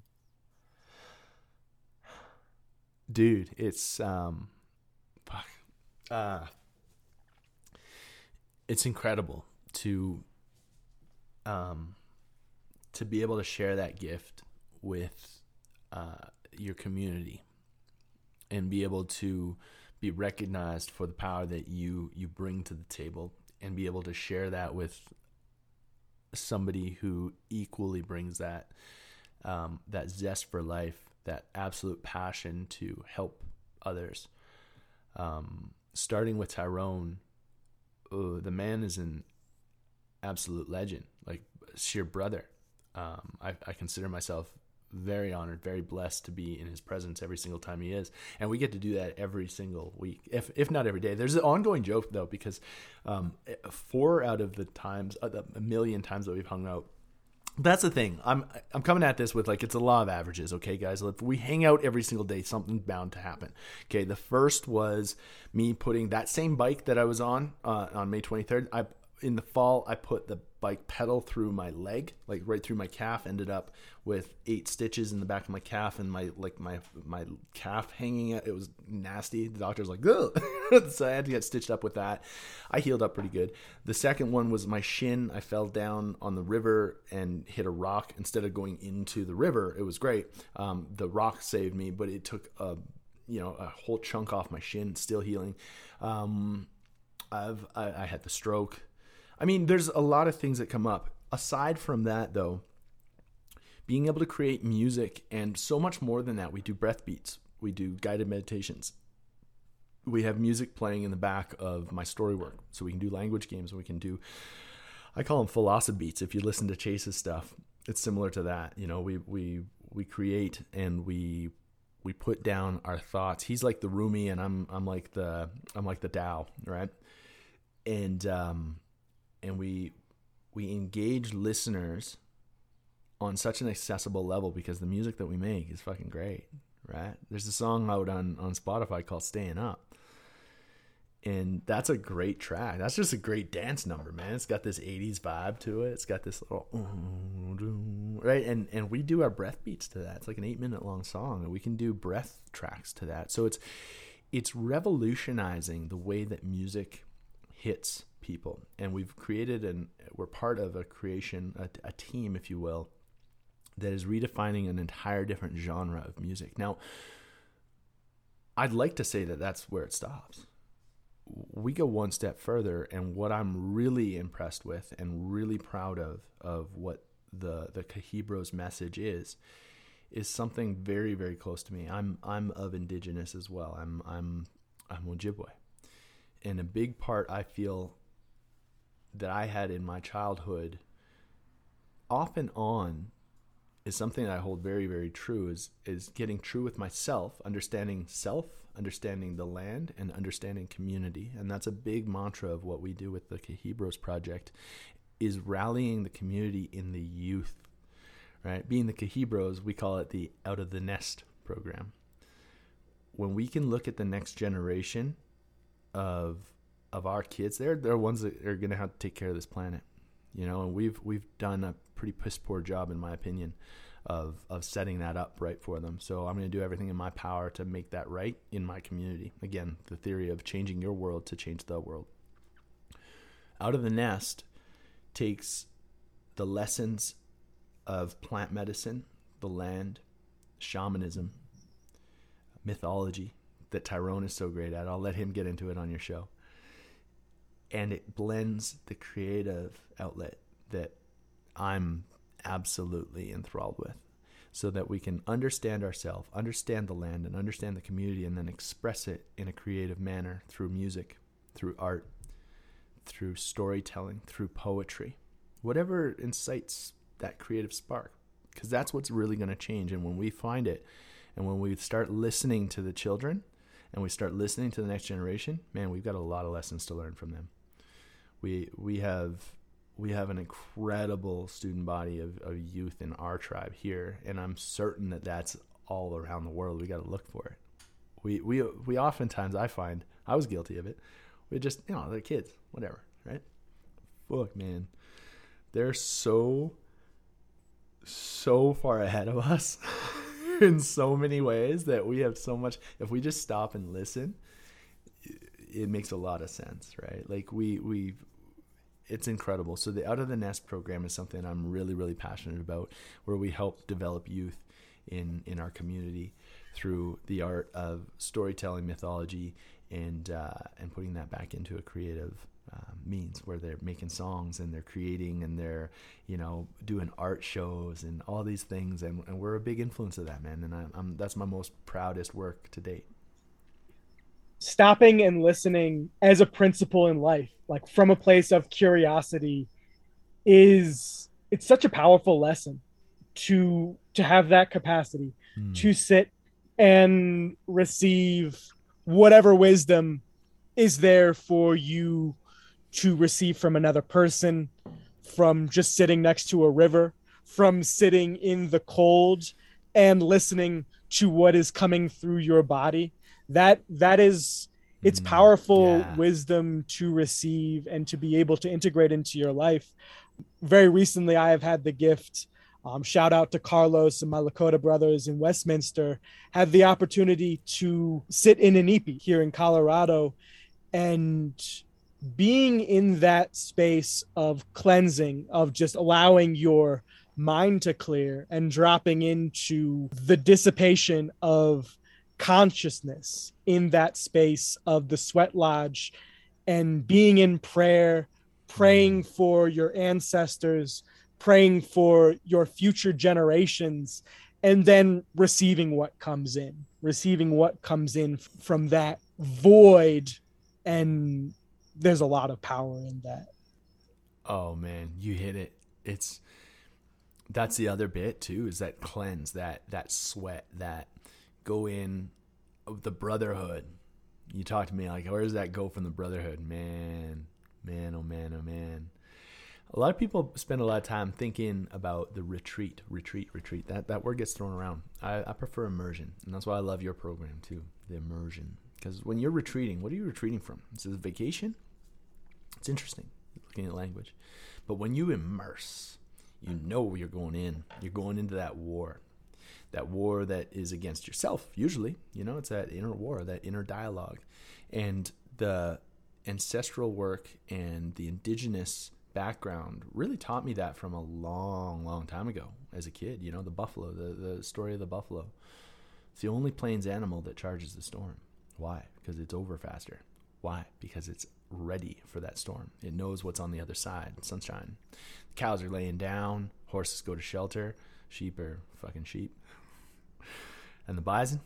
dude, it's um, fuck, uh, it's incredible to um, to be able to share that gift with uh, your community and be able to be recognized for the power that you you bring to the table and be able to share that with somebody who equally brings that um, that zest for life that absolute passion to help others. Um, starting with Tyrone, the man is an absolute legend, like sheer brother. Um, I, I, consider myself very honored, very blessed to be in his presence every single time he is, and we get to do that every single week, if if not every day. There's an ongoing joke though, because um, four out of the times, uh, a million times that we've hung out, that's the thing. I'm I'm coming at this with like it's a law of averages, okay, guys. If we hang out every single day, something's bound to happen. Okay, the first was me putting that same bike that I was on uh, on May 23rd. I in the fall I put the bike pedal through my leg, like right through my calf. Ended up with eight stitches in the back of my calf and my like my my calf hanging. Out. It was nasty. The doctor's like, Ugh. (laughs) so I had to get stitched up with that. I healed up pretty good. The second one was my shin. I fell down on the river and hit a rock instead of going into the river. It was great. Um, the rock saved me, but it took a you know a whole chunk off my shin. Still healing. Um, I've I, I had the stroke I mean, there's a lot of things that come up. Aside from that, though, being able to create music and so much more than that, we do breath beats, we do guided meditations. We have music playing in the back of my story work. So we can do language games, we can do I call them philosophy beats. If you listen to Chase's stuff, it's similar to that. You know, we we we create and we we put down our thoughts. He's like the Rumi and I'm I'm like the I'm like the Tao, right? And um and we we engage listeners on such an accessible level because the music that we make is fucking great, right? There's a song out on on Spotify called "Staying Up," and that's a great track. That's just a great dance number, man. It's got this '80s vibe to it. It's got this little right, and and we do our breath beats to that. It's like an eight minute long song, and we can do breath tracks to that. So it's it's revolutionizing the way that music hits people, and we've created and we're part of a creation, a, a team, if you will, that is redefining an entire different genre of music. Now, I'd like to say that that's where it stops. We go one step further and what i'm really impressed with and really proud of of what the the Cahibros message is is something very very close to me. I'm i'm of indigenous as well. I'm i'm i'm ojibwe. And a big part i feel that i had in my childhood off and on is something that i hold very very true is is getting true with myself understanding self understanding the land and understanding community. And that's a big mantra of what we do with the Cahibros project is rallying the community in the youth. Right? Being the Cahibros, we call it the out of the nest program. When we can look at the next generation of of our kids, they're they're ones that are going to have to take care of this planet, you know. And we've we've done a pretty piss poor job, in my opinion, of of setting that up right for them. So I'm going to do everything in my power to make that right in my community. Again, the theory of changing your world to change the world. Out of the nest takes the lessons of plant medicine, the land, shamanism, mythology that Tyrone is so great at. I'll let him get into it on your show. And it blends the creative outlet that I'm absolutely enthralled with so that we can understand ourselves, understand the land, and understand the community, and then express it in a creative manner through music, through art, through storytelling, through poetry, whatever incites that creative spark, because that's what's really going to change. And when we find it, and when we start listening to the children, and we start listening to the next generation, man, we've got a lot of lessons to learn from them. We we have we have an incredible student body of, of youth in our tribe here, and I'm certain that that's all around the world. We got to look for it. We we we oftentimes I find I was guilty of it. We just you know they're kids, whatever, right? Fuck man, they're so so far ahead of us (laughs) in so many ways that we have so much. If we just stop and listen, it makes a lot of sense, right? Like we we it's incredible. So the Out of the Nest program is something I'm really really passionate about, where we help develop youth in in our community through the art of storytelling, mythology, and uh, and putting that back into a creative uh, means where they're making songs and they're creating and they're you know doing art shows and all these things. And, and we're a big influence of that man. And I, I'm that's my most proudest work to date stopping and listening as a principle in life like from a place of curiosity is it's such a powerful lesson to to have that capacity mm. to sit and receive whatever wisdom is there for you to receive from another person from just sitting next to a river from sitting in the cold and listening to what is coming through your body that that is it's mm, powerful yeah. wisdom to receive and to be able to integrate into your life very recently i have had the gift um, shout out to carlos and my lakota brothers in westminster had the opportunity to sit in an inipi here in colorado and being in that space of cleansing of just allowing your mind to clear and dropping into the dissipation of consciousness in that space of the sweat lodge and being in prayer, praying mm. for your ancestors, praying for your future generations, and then receiving what comes in, receiving what comes in from that void. And there's a lot of power in that. Oh man, you hit it. It's that's the other bit too, is that cleanse, that that sweat, that go in the brotherhood. You talk to me like, where does that go from the brotherhood? Man, man, oh man, oh man. A lot of people spend a lot of time thinking about the retreat, retreat, retreat. That that word gets thrown around. I, I prefer immersion, and that's why I love your program too, the immersion. Because when you're retreating, what are you retreating from? Is a vacation? It's interesting looking at language. But when you immerse, you know you're going in. You're going into that war. That war that is against yourself, usually. You know, it's that inner war, that inner dialogue. And the ancestral work and the indigenous background really taught me that from a long, long time ago as a kid. You know, the buffalo, the, the story of the buffalo. It's the only plains animal that charges the storm. Why? Because it's over faster. Why? Because it's ready for that storm. It knows what's on the other side, sunshine. The cows are laying down, horses go to shelter, sheep are fucking sheep. And the bison,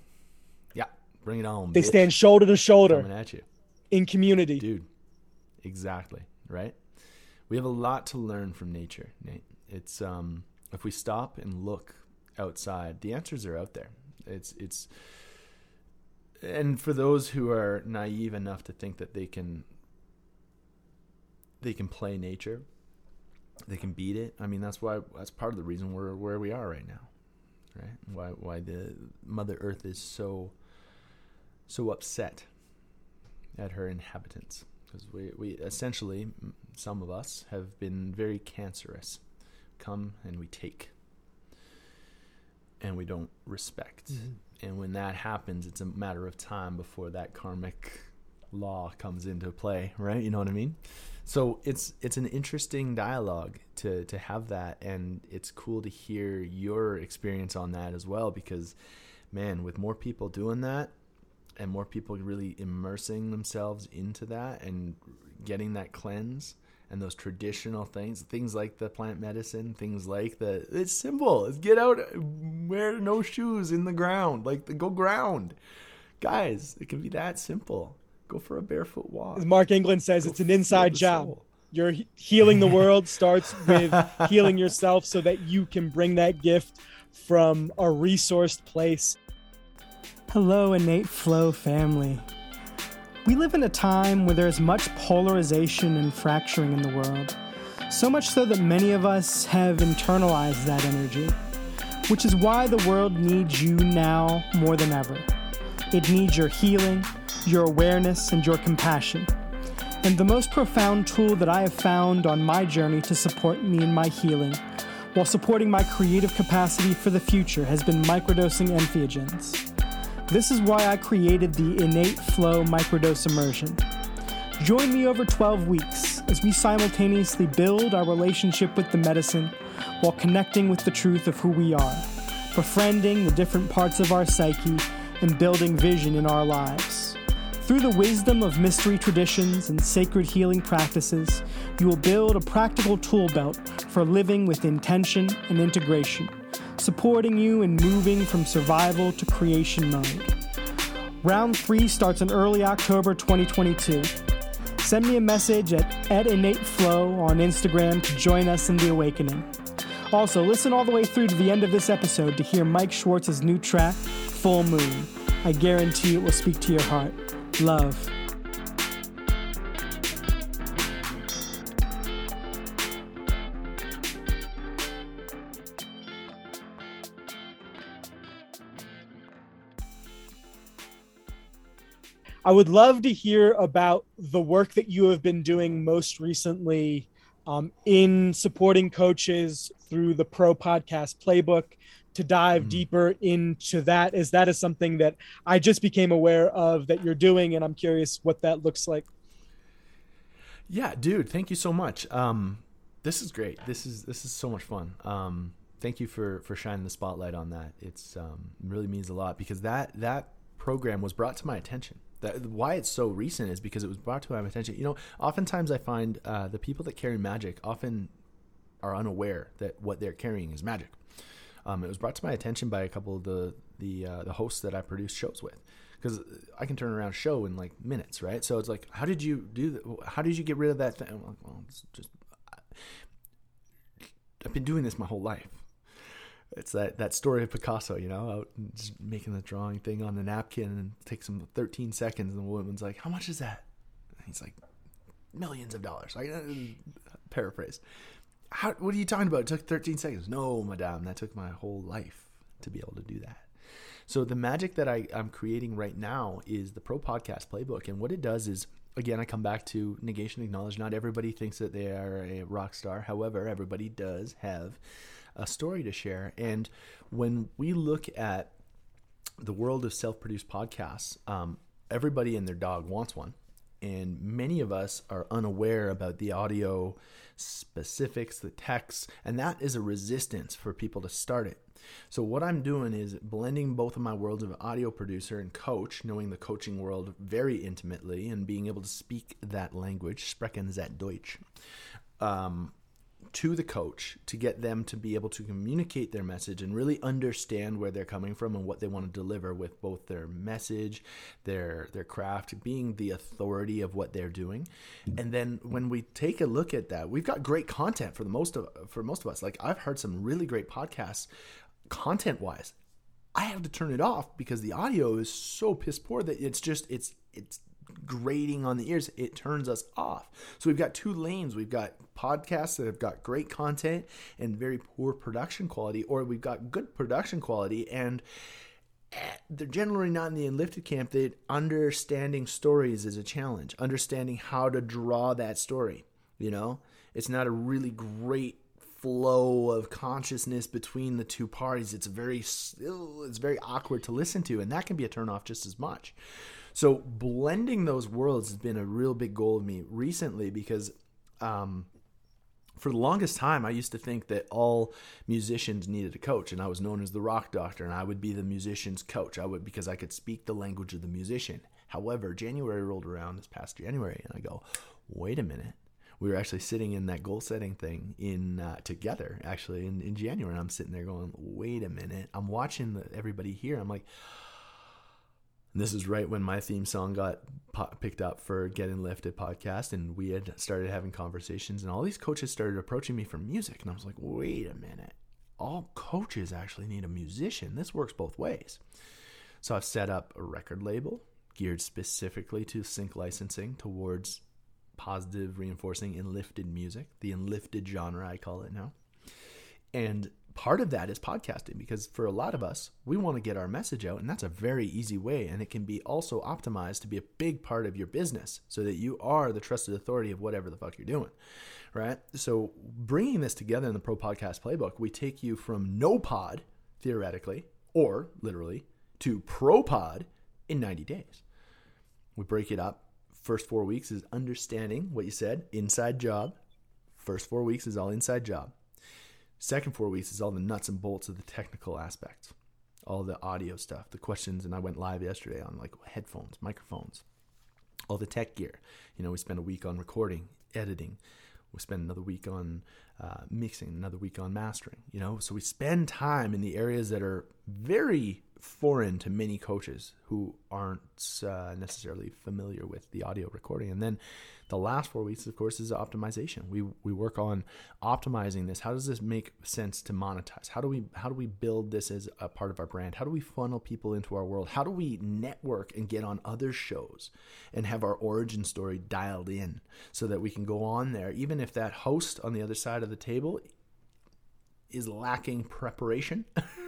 yeah, bring it on. They bitch. stand shoulder to shoulder coming at you. in community. Dude, exactly, right? We have a lot to learn from nature, Nate. It's um if we stop and look outside, the answers are out there. It's it's and for those who are naive enough to think that they can they can play nature, they can beat it. I mean, that's why that's part of the reason we're where we are right now, right? Why why the Mother Earth is so so upset at her inhabitants because we we essentially some of us have been very cancerous. Come and we take, and we don't respect. Mm-hmm. And when that happens, it's a matter of time before that karmic law comes into play, right? You know what I mean? So it's it's an interesting dialogue to to have that, and it's cool to hear your experience on that as well. Because, man, with more people doing that, and more people really immersing themselves into that and getting that cleanse and those traditional things, things like the plant medicine, things like the it's simple. It's get out, wear no shoes in the ground, like the, go ground, guys. It can be that simple. Go for a barefoot walk. As Mark England says, Go it's an inside job. soul. You're healing the (laughs) world starts with healing yourself so that you can bring that gift from a resourced place. Hello, Innate Flow family. We live in a time where there's much polarization and fracturing in the world. So much so that many of us have internalized that energy, which is why the world needs you now more than ever. It needs your healing, your awareness, and your compassion. And the most profound tool that I have found on my journey to support me in my healing, while supporting my creative capacity for the future, has been microdosing entheogens. This is why I created the Innate Flow Microdose Immersion. Join me over 12 weeks as we simultaneously build our relationship with the medicine while connecting with the truth of who we are, befriending the different parts of our psyche, and building vision in our lives. Through the wisdom of mystery traditions and sacred healing practices, you will build a practical tool belt for living with intention and integration, supporting you in moving from survival to creation mode. Round 3 starts in early October 2022. Send me a message at, at InnateFlow on Instagram to join us in the awakening. Also, listen all the way through to the end of this episode to hear Mike Schwartz's new track, Full Moon. I guarantee it will speak to your heart. Love. I would love to hear about the work that you have been doing most recently um, in supporting coaches through the Pro Podcast Playbook. To dive Mhm. deeper into that, as that is something that I just became aware of that you're doing, and I'm curious what that looks like. Yeah, dude, thank you so much. Um, this is great. This is this is so much fun. Um, thank you for for shining the spotlight on that. It's um, really means a lot because that that program was brought to my attention. That why it's so recent is because it was brought to my attention. You know, oftentimes I find uh, the people that carry magic often are unaware that what they're carrying is magic. Um, it was brought to my attention by a couple of the the uh, the hosts that I produce shows with, because I can turn around a show in like minutes, right? So it's like, how did you do that? How did you get rid of that thing? I'm like, well, it's just I've been doing this my whole life. It's that that story of Picasso, you know, out just making the drawing thing on the napkin and takes him 13 seconds, and the woman's like, "How much is that?" And he's like, millions of dollars. I (laughs) paraphrase. How, what are you talking about? It took 13 seconds. No, madame, that took my whole life to be able to do that. So the magic that I, I'm creating right now is the Pro Podcast Playbook. And what it does is, again, I come back to negation acknowledge. Not everybody thinks that they are a rock star. However, everybody does have a story to share. And when we look at the world of self produced podcasts, um, everybody and their dog wants one. And many of us are unaware about the audio specifics, the text, and that is a resistance for people to start it. So what I'm doing is blending both of my worlds of audio producer and coach, knowing the coaching world very intimately and being able to speak that language, sprechen that Deutsch. Um, to the coach to get them to be able to communicate their message and really understand where they're coming from and what they want to deliver with both their message, their their craft, being the authority of what they're doing. And then when we take a look at that, we've got great content for the most of for most of us. Like I've heard some really great podcasts content wise. I have to turn it off because the audio is so piss poor that it's just it's it's grating on the ears, it turns us off. So we've got two lanes. We've got podcasts that have got great content and very poor production quality, or we've got good production quality and eh, they're generally not in the enlifted camp that understanding stories is a challenge understanding how to draw that story you know it's not a really great flow of consciousness between the two parties it's very it's very awkward to listen to and that can be a turnoff just as much so blending those worlds has been a real big goal of me recently because um, for the longest time, I used to think that all musicians needed a coach, and I was known as the rock doctor, and I would be the musician's coach. I would because I could speak the language of the musician. However, January rolled around this past January, and I go, wait a minute. We were actually sitting in that goal setting thing in uh, together actually in, in January. And I'm sitting there going, wait a minute. I'm watching the, everybody here. I'm like, and this is right when my theme song got po- picked up for Getting Lifted podcast, and we had started having conversations, and all these coaches started approaching me for music, and I was like, wait a minute, all coaches actually need a musician. This works both ways. So I've set up a record label geared specifically to sync licensing towards positive reinforcing enlifted music, the enlifted genre I call it now. And part of that is podcasting because for a lot of us, we want to get our message out, and that's a very easy way. And it can be also optimized to be a big part of your business so that you are the trusted authority of whatever the fuck you're doing, right? So, bringing this together in the Pro Podcast Playbook, we take you from no pod, theoretically, or literally, to Pro Pod in 90 days. We break it up. First four weeks is understanding what you said, inside job. First four weeks is all inside job Second four weeks is all the nuts and bolts of the technical aspects, all the audio stuff, the questions. And I went live yesterday on like headphones, microphones, all the tech gear. You know, we spent a week on recording, editing. We spend another week on uh, mixing, another week on mastering. You know, so we spend time in the areas that are very foreign to many coaches who aren't uh, necessarily familiar with the audio recording. And then the last four weeks, of course, is optimization. We we work on optimizing this. How does this make sense to monetize? How do we how do we build this as a part of our brand? How do we funnel people into our world? How do we network and get on other shows and have our origin story dialed in so that we can go on there, even if that host on the other side of the table is lacking preparation.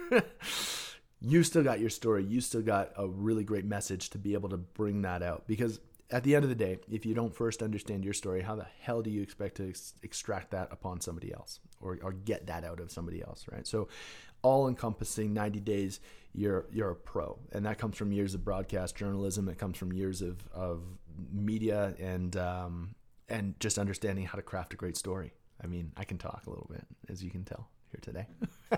(laughs) you still got your story. You still got a really great message to be able to bring that out. Because at the end of the day, if you don't first understand your story, how the hell do you expect to ex- extract that upon somebody else or, or get that out of somebody else, right? So, all encompassing 90 days, you're you're a pro, and that comes from years of broadcast journalism. It comes from years of of media and um, and just understanding how to craft a great story. I mean, I can talk a little bit, as you can tell here today. (laughs)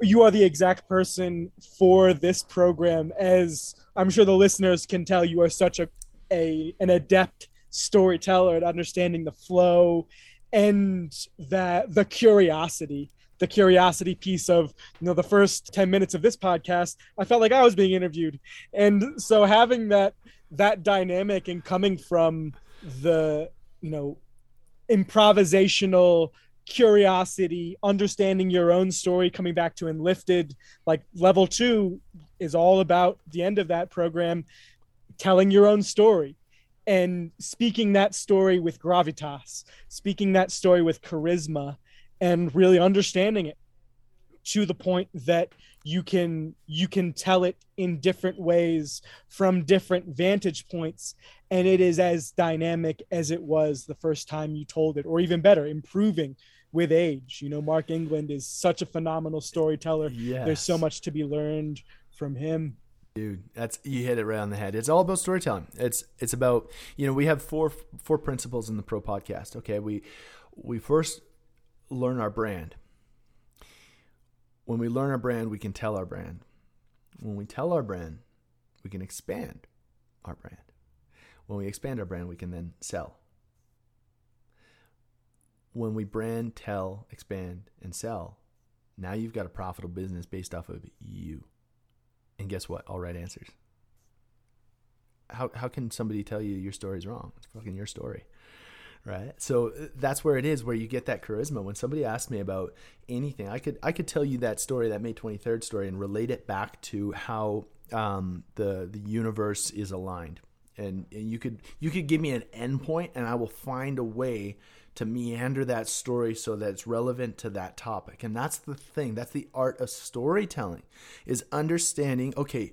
you are the exact person for this program as i'm sure the listeners can tell you are such a, a an adept storyteller at understanding the flow and that the curiosity the curiosity piece of you know the first 10 minutes of this podcast i felt like i was being interviewed. And so having that that dynamic and coming from the you know improvisational curiosity, understanding your own story, coming back to Enlifted. Like level two is all about the end of that program, telling your own story and speaking that story with gravitas, speaking that story with charisma, and really understanding it. to the point that you can you can tell it in different ways from different vantage points and it is as dynamic as it was the first time you told it or even better improving with age you know mark england is such a phenomenal storyteller Yes. there's so much to be learned from him Dude, that's you hit it right on the head. It's all about storytelling. It's it's about you know we have four four principles in the Pro Podcast. Okay, we we first learn our brand. When we learn our brand, we can tell our brand. When we tell our brand, we can expand our brand. When we expand our brand, we can then sell. When we brand, tell, expand, and sell, now you've got a profitable business based off of you. And guess what? All right answers. How how can somebody tell you your story's wrong? It's fucking your story. Right? So uh, that's where it is where you get that charisma. When somebody asks me about anything, I could I could tell you that story, that May 23rd story and relate it back to how um, the the universe is aligned. And, and you could you could give me an endpoint and I will find a way to meander that story so that it's relevant to that topic. And that's the thing. That's the art of storytelling is understanding, okay,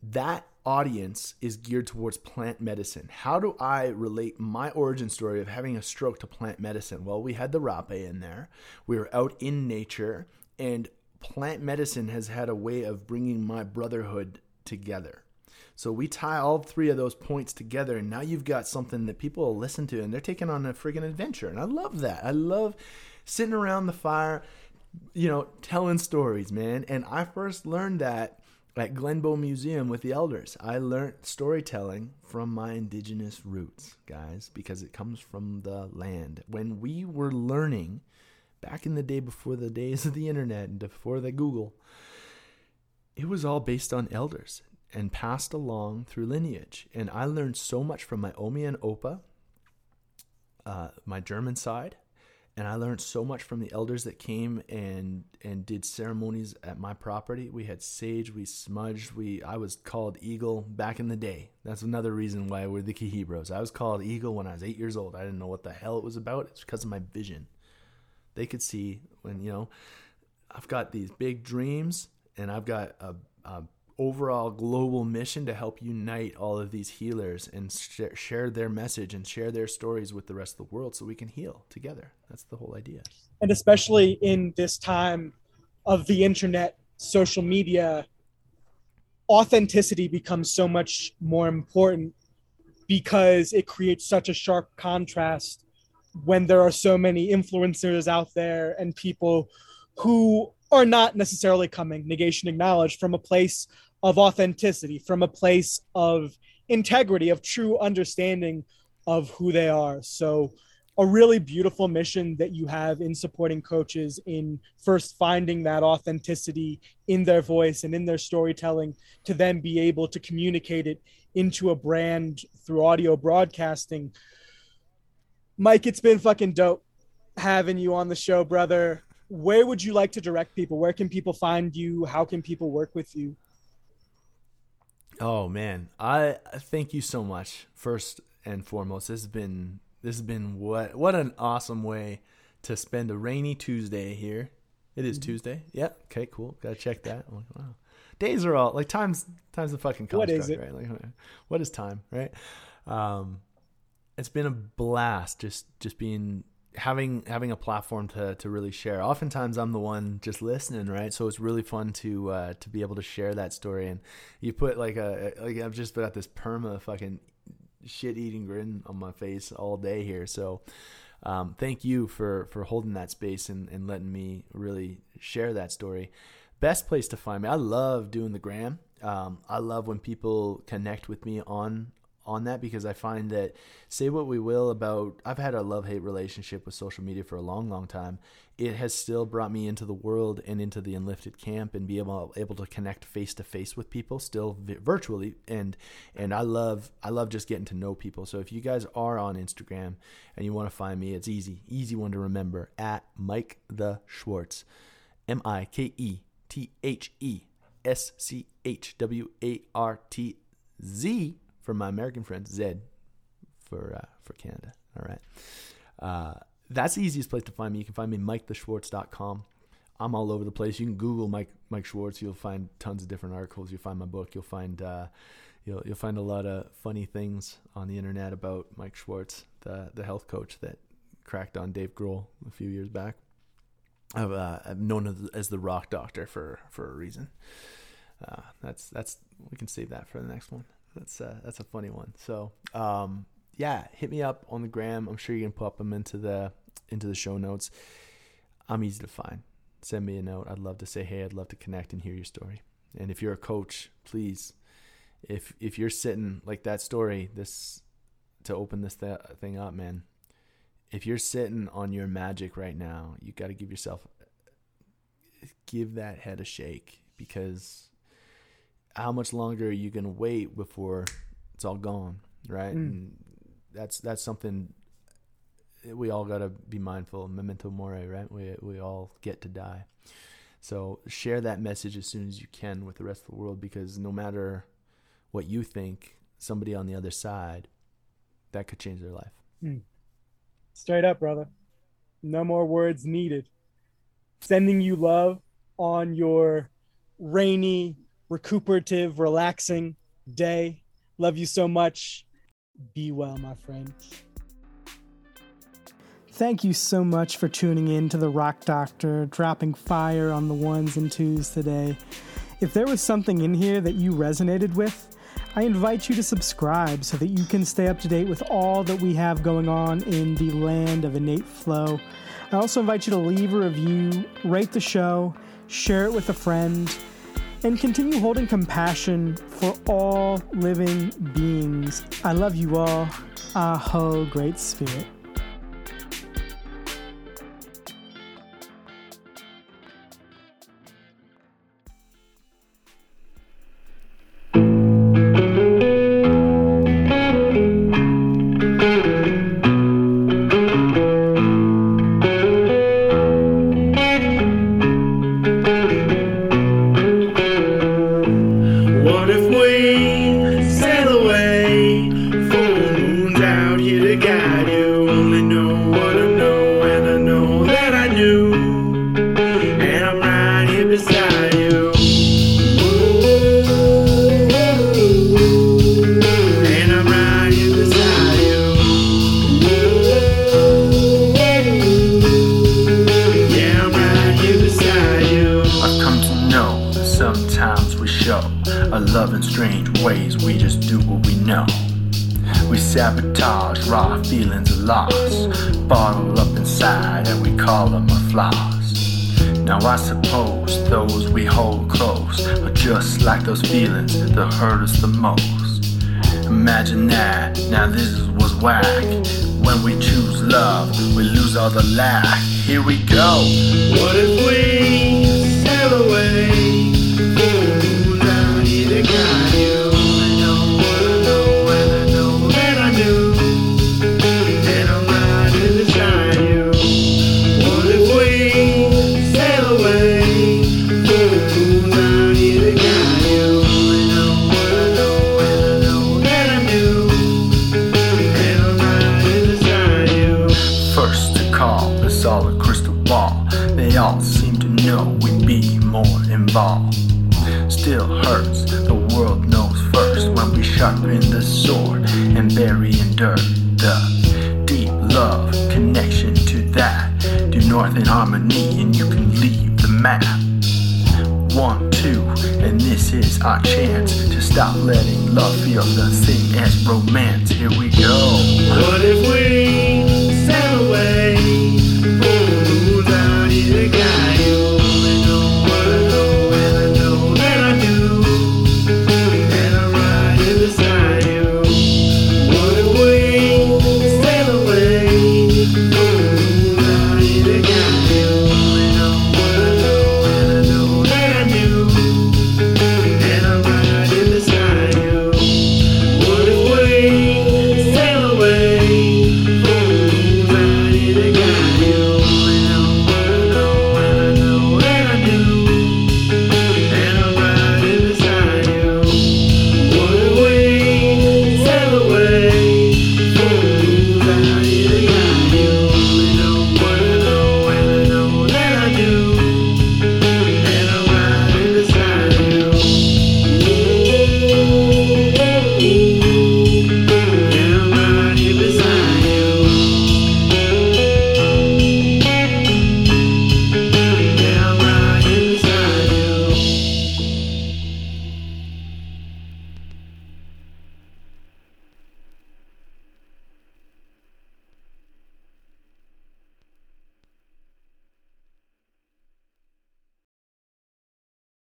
that audience is geared towards plant medicine. How do I relate my origin story of having a stroke to plant medicine? Well, we had the rapé in there. We were out in nature and plant medicine has had a way of bringing my brotherhood together. So we tie all three of those points together, and now you've got something that people will listen to, and they're taking on a friggin' adventure. And I love that. I love sitting around the fire, you know, telling stories, man. And I first learned that at Glenbow Museum with the elders. I learned storytelling from my indigenous roots, guys, because it comes from the land. When we were learning back in the day before the days of the internet and before the Google, it was all based on elders and passed along through lineage. And I learned so much from my Omi and Opa, uh, my German side, and I learned so much from the elders that came and and did ceremonies at my property. We had sage, we smudged, we I was called Eagle back in the day. That's another reason why we're the Kihibros. I was called Eagle when I was eight years old. I didn't know what the hell it was about. It's because of my vision. They could see when you know I've got these big dreams and I've got a, a overall global mission to help unite all of these healers and sh- share their message and share their stories with the rest of the world so we can heal together. That's the whole idea. and especially in this time of the internet social media authenticity becomes so much more important because it creates such a sharp contrast when there are so many influencers out there and people who are not necessarily coming negation acknowledged from a place of authenticity from a place of integrity of true understanding of who they are so a really beautiful mission that you have in supporting coaches in first finding that authenticity in their voice and in their storytelling to then be able to communicate it into a brand through audio broadcasting. Mike, it's been fucking dope having you on the show, brother. Where would you like to direct people? Where can people find you? How can people work with you? Oh man, I thank you so much. First and foremost, this has been this has been what what an awesome way to spend a rainy Tuesday here. It is Tuesday. Yeah. Okay. Cool. Gotta check that. I'm like, wow. Days are all like times. Times the fucking What construct, is it? right? Like, (laughs) what is time, right? Um, it's been a blast just just being having having a platform to to really share. Oftentimes I'm the one just listening, right? So it's really fun to uh, to be able to share that story. And you put like a like I've just got this perma fucking shit eating grin on my face all day here. So um, thank you for for holding that space and, and letting me really share that story. Best place to find me. I love doing the gram. Um, I love when people connect with me on on that because I find that say what we will about I've had a love hate relationship with social media for a long long time. It has still brought me into the world and into the enlifted camp and be able able to connect face to face with people still virtually and and I love I love just getting to know people. So if you guys are on Instagram and you want to find me, it's easy easy one to remember at Mike the Schwartz, M I K E T H E S C H W A R T Z for my American friends, Zed for uh, for Canada. All right. Uh, that's the easiest place to find me. You can find me MikeTheSchwartz.com. I'm all over the place. You can Google Mike Mike Schwartz. You'll find tons of different articles. You'll find my book. You'll find uh, you'll you'll find a lot of funny things on the internet about Mike Schwartz, the the health coach that cracked on Dave Grohl a few years back. I've, uh, I've known as the Rock Doctor for for a reason. Uh, that's that's we can save that for the next one. That's uh, that's a funny one. So um, yeah, hit me up on the gram. I'm sure you can pop them into the into the show notes. I'm easy to find. Send me a note. I'd love to say hey. I'd love to connect and hear your story. And if you're a coach, please, if if you're sitting like that story, this to open this th- thing up, man. If you're sitting on your magic right now, you got to give yourself give that head a shake because how much longer you gonna wait before it's all gone, right? Mm. And that's that's something we all gotta be mindful. Memento mori, right? We we all get to die. So share that message as soon as you can with the rest of the world because no matter what you think, somebody on the other side that could change their life. Mm. Straight up, brother. No more words needed. Sending you love on your rainy, recuperative, relaxing day. Love you so much. Be well, my friend. Thank you so much for tuning in to the Rock Doctor, dropping fire on the ones and twos today. If there was something in here that you resonated with, I invite you to subscribe so that you can stay up to date with all that we have going on in the land of innate flow. I also invite you to leave a review, rate the show, share it with a friend, and continue holding compassion for all living beings. I love you all. Aho, Great Spirit.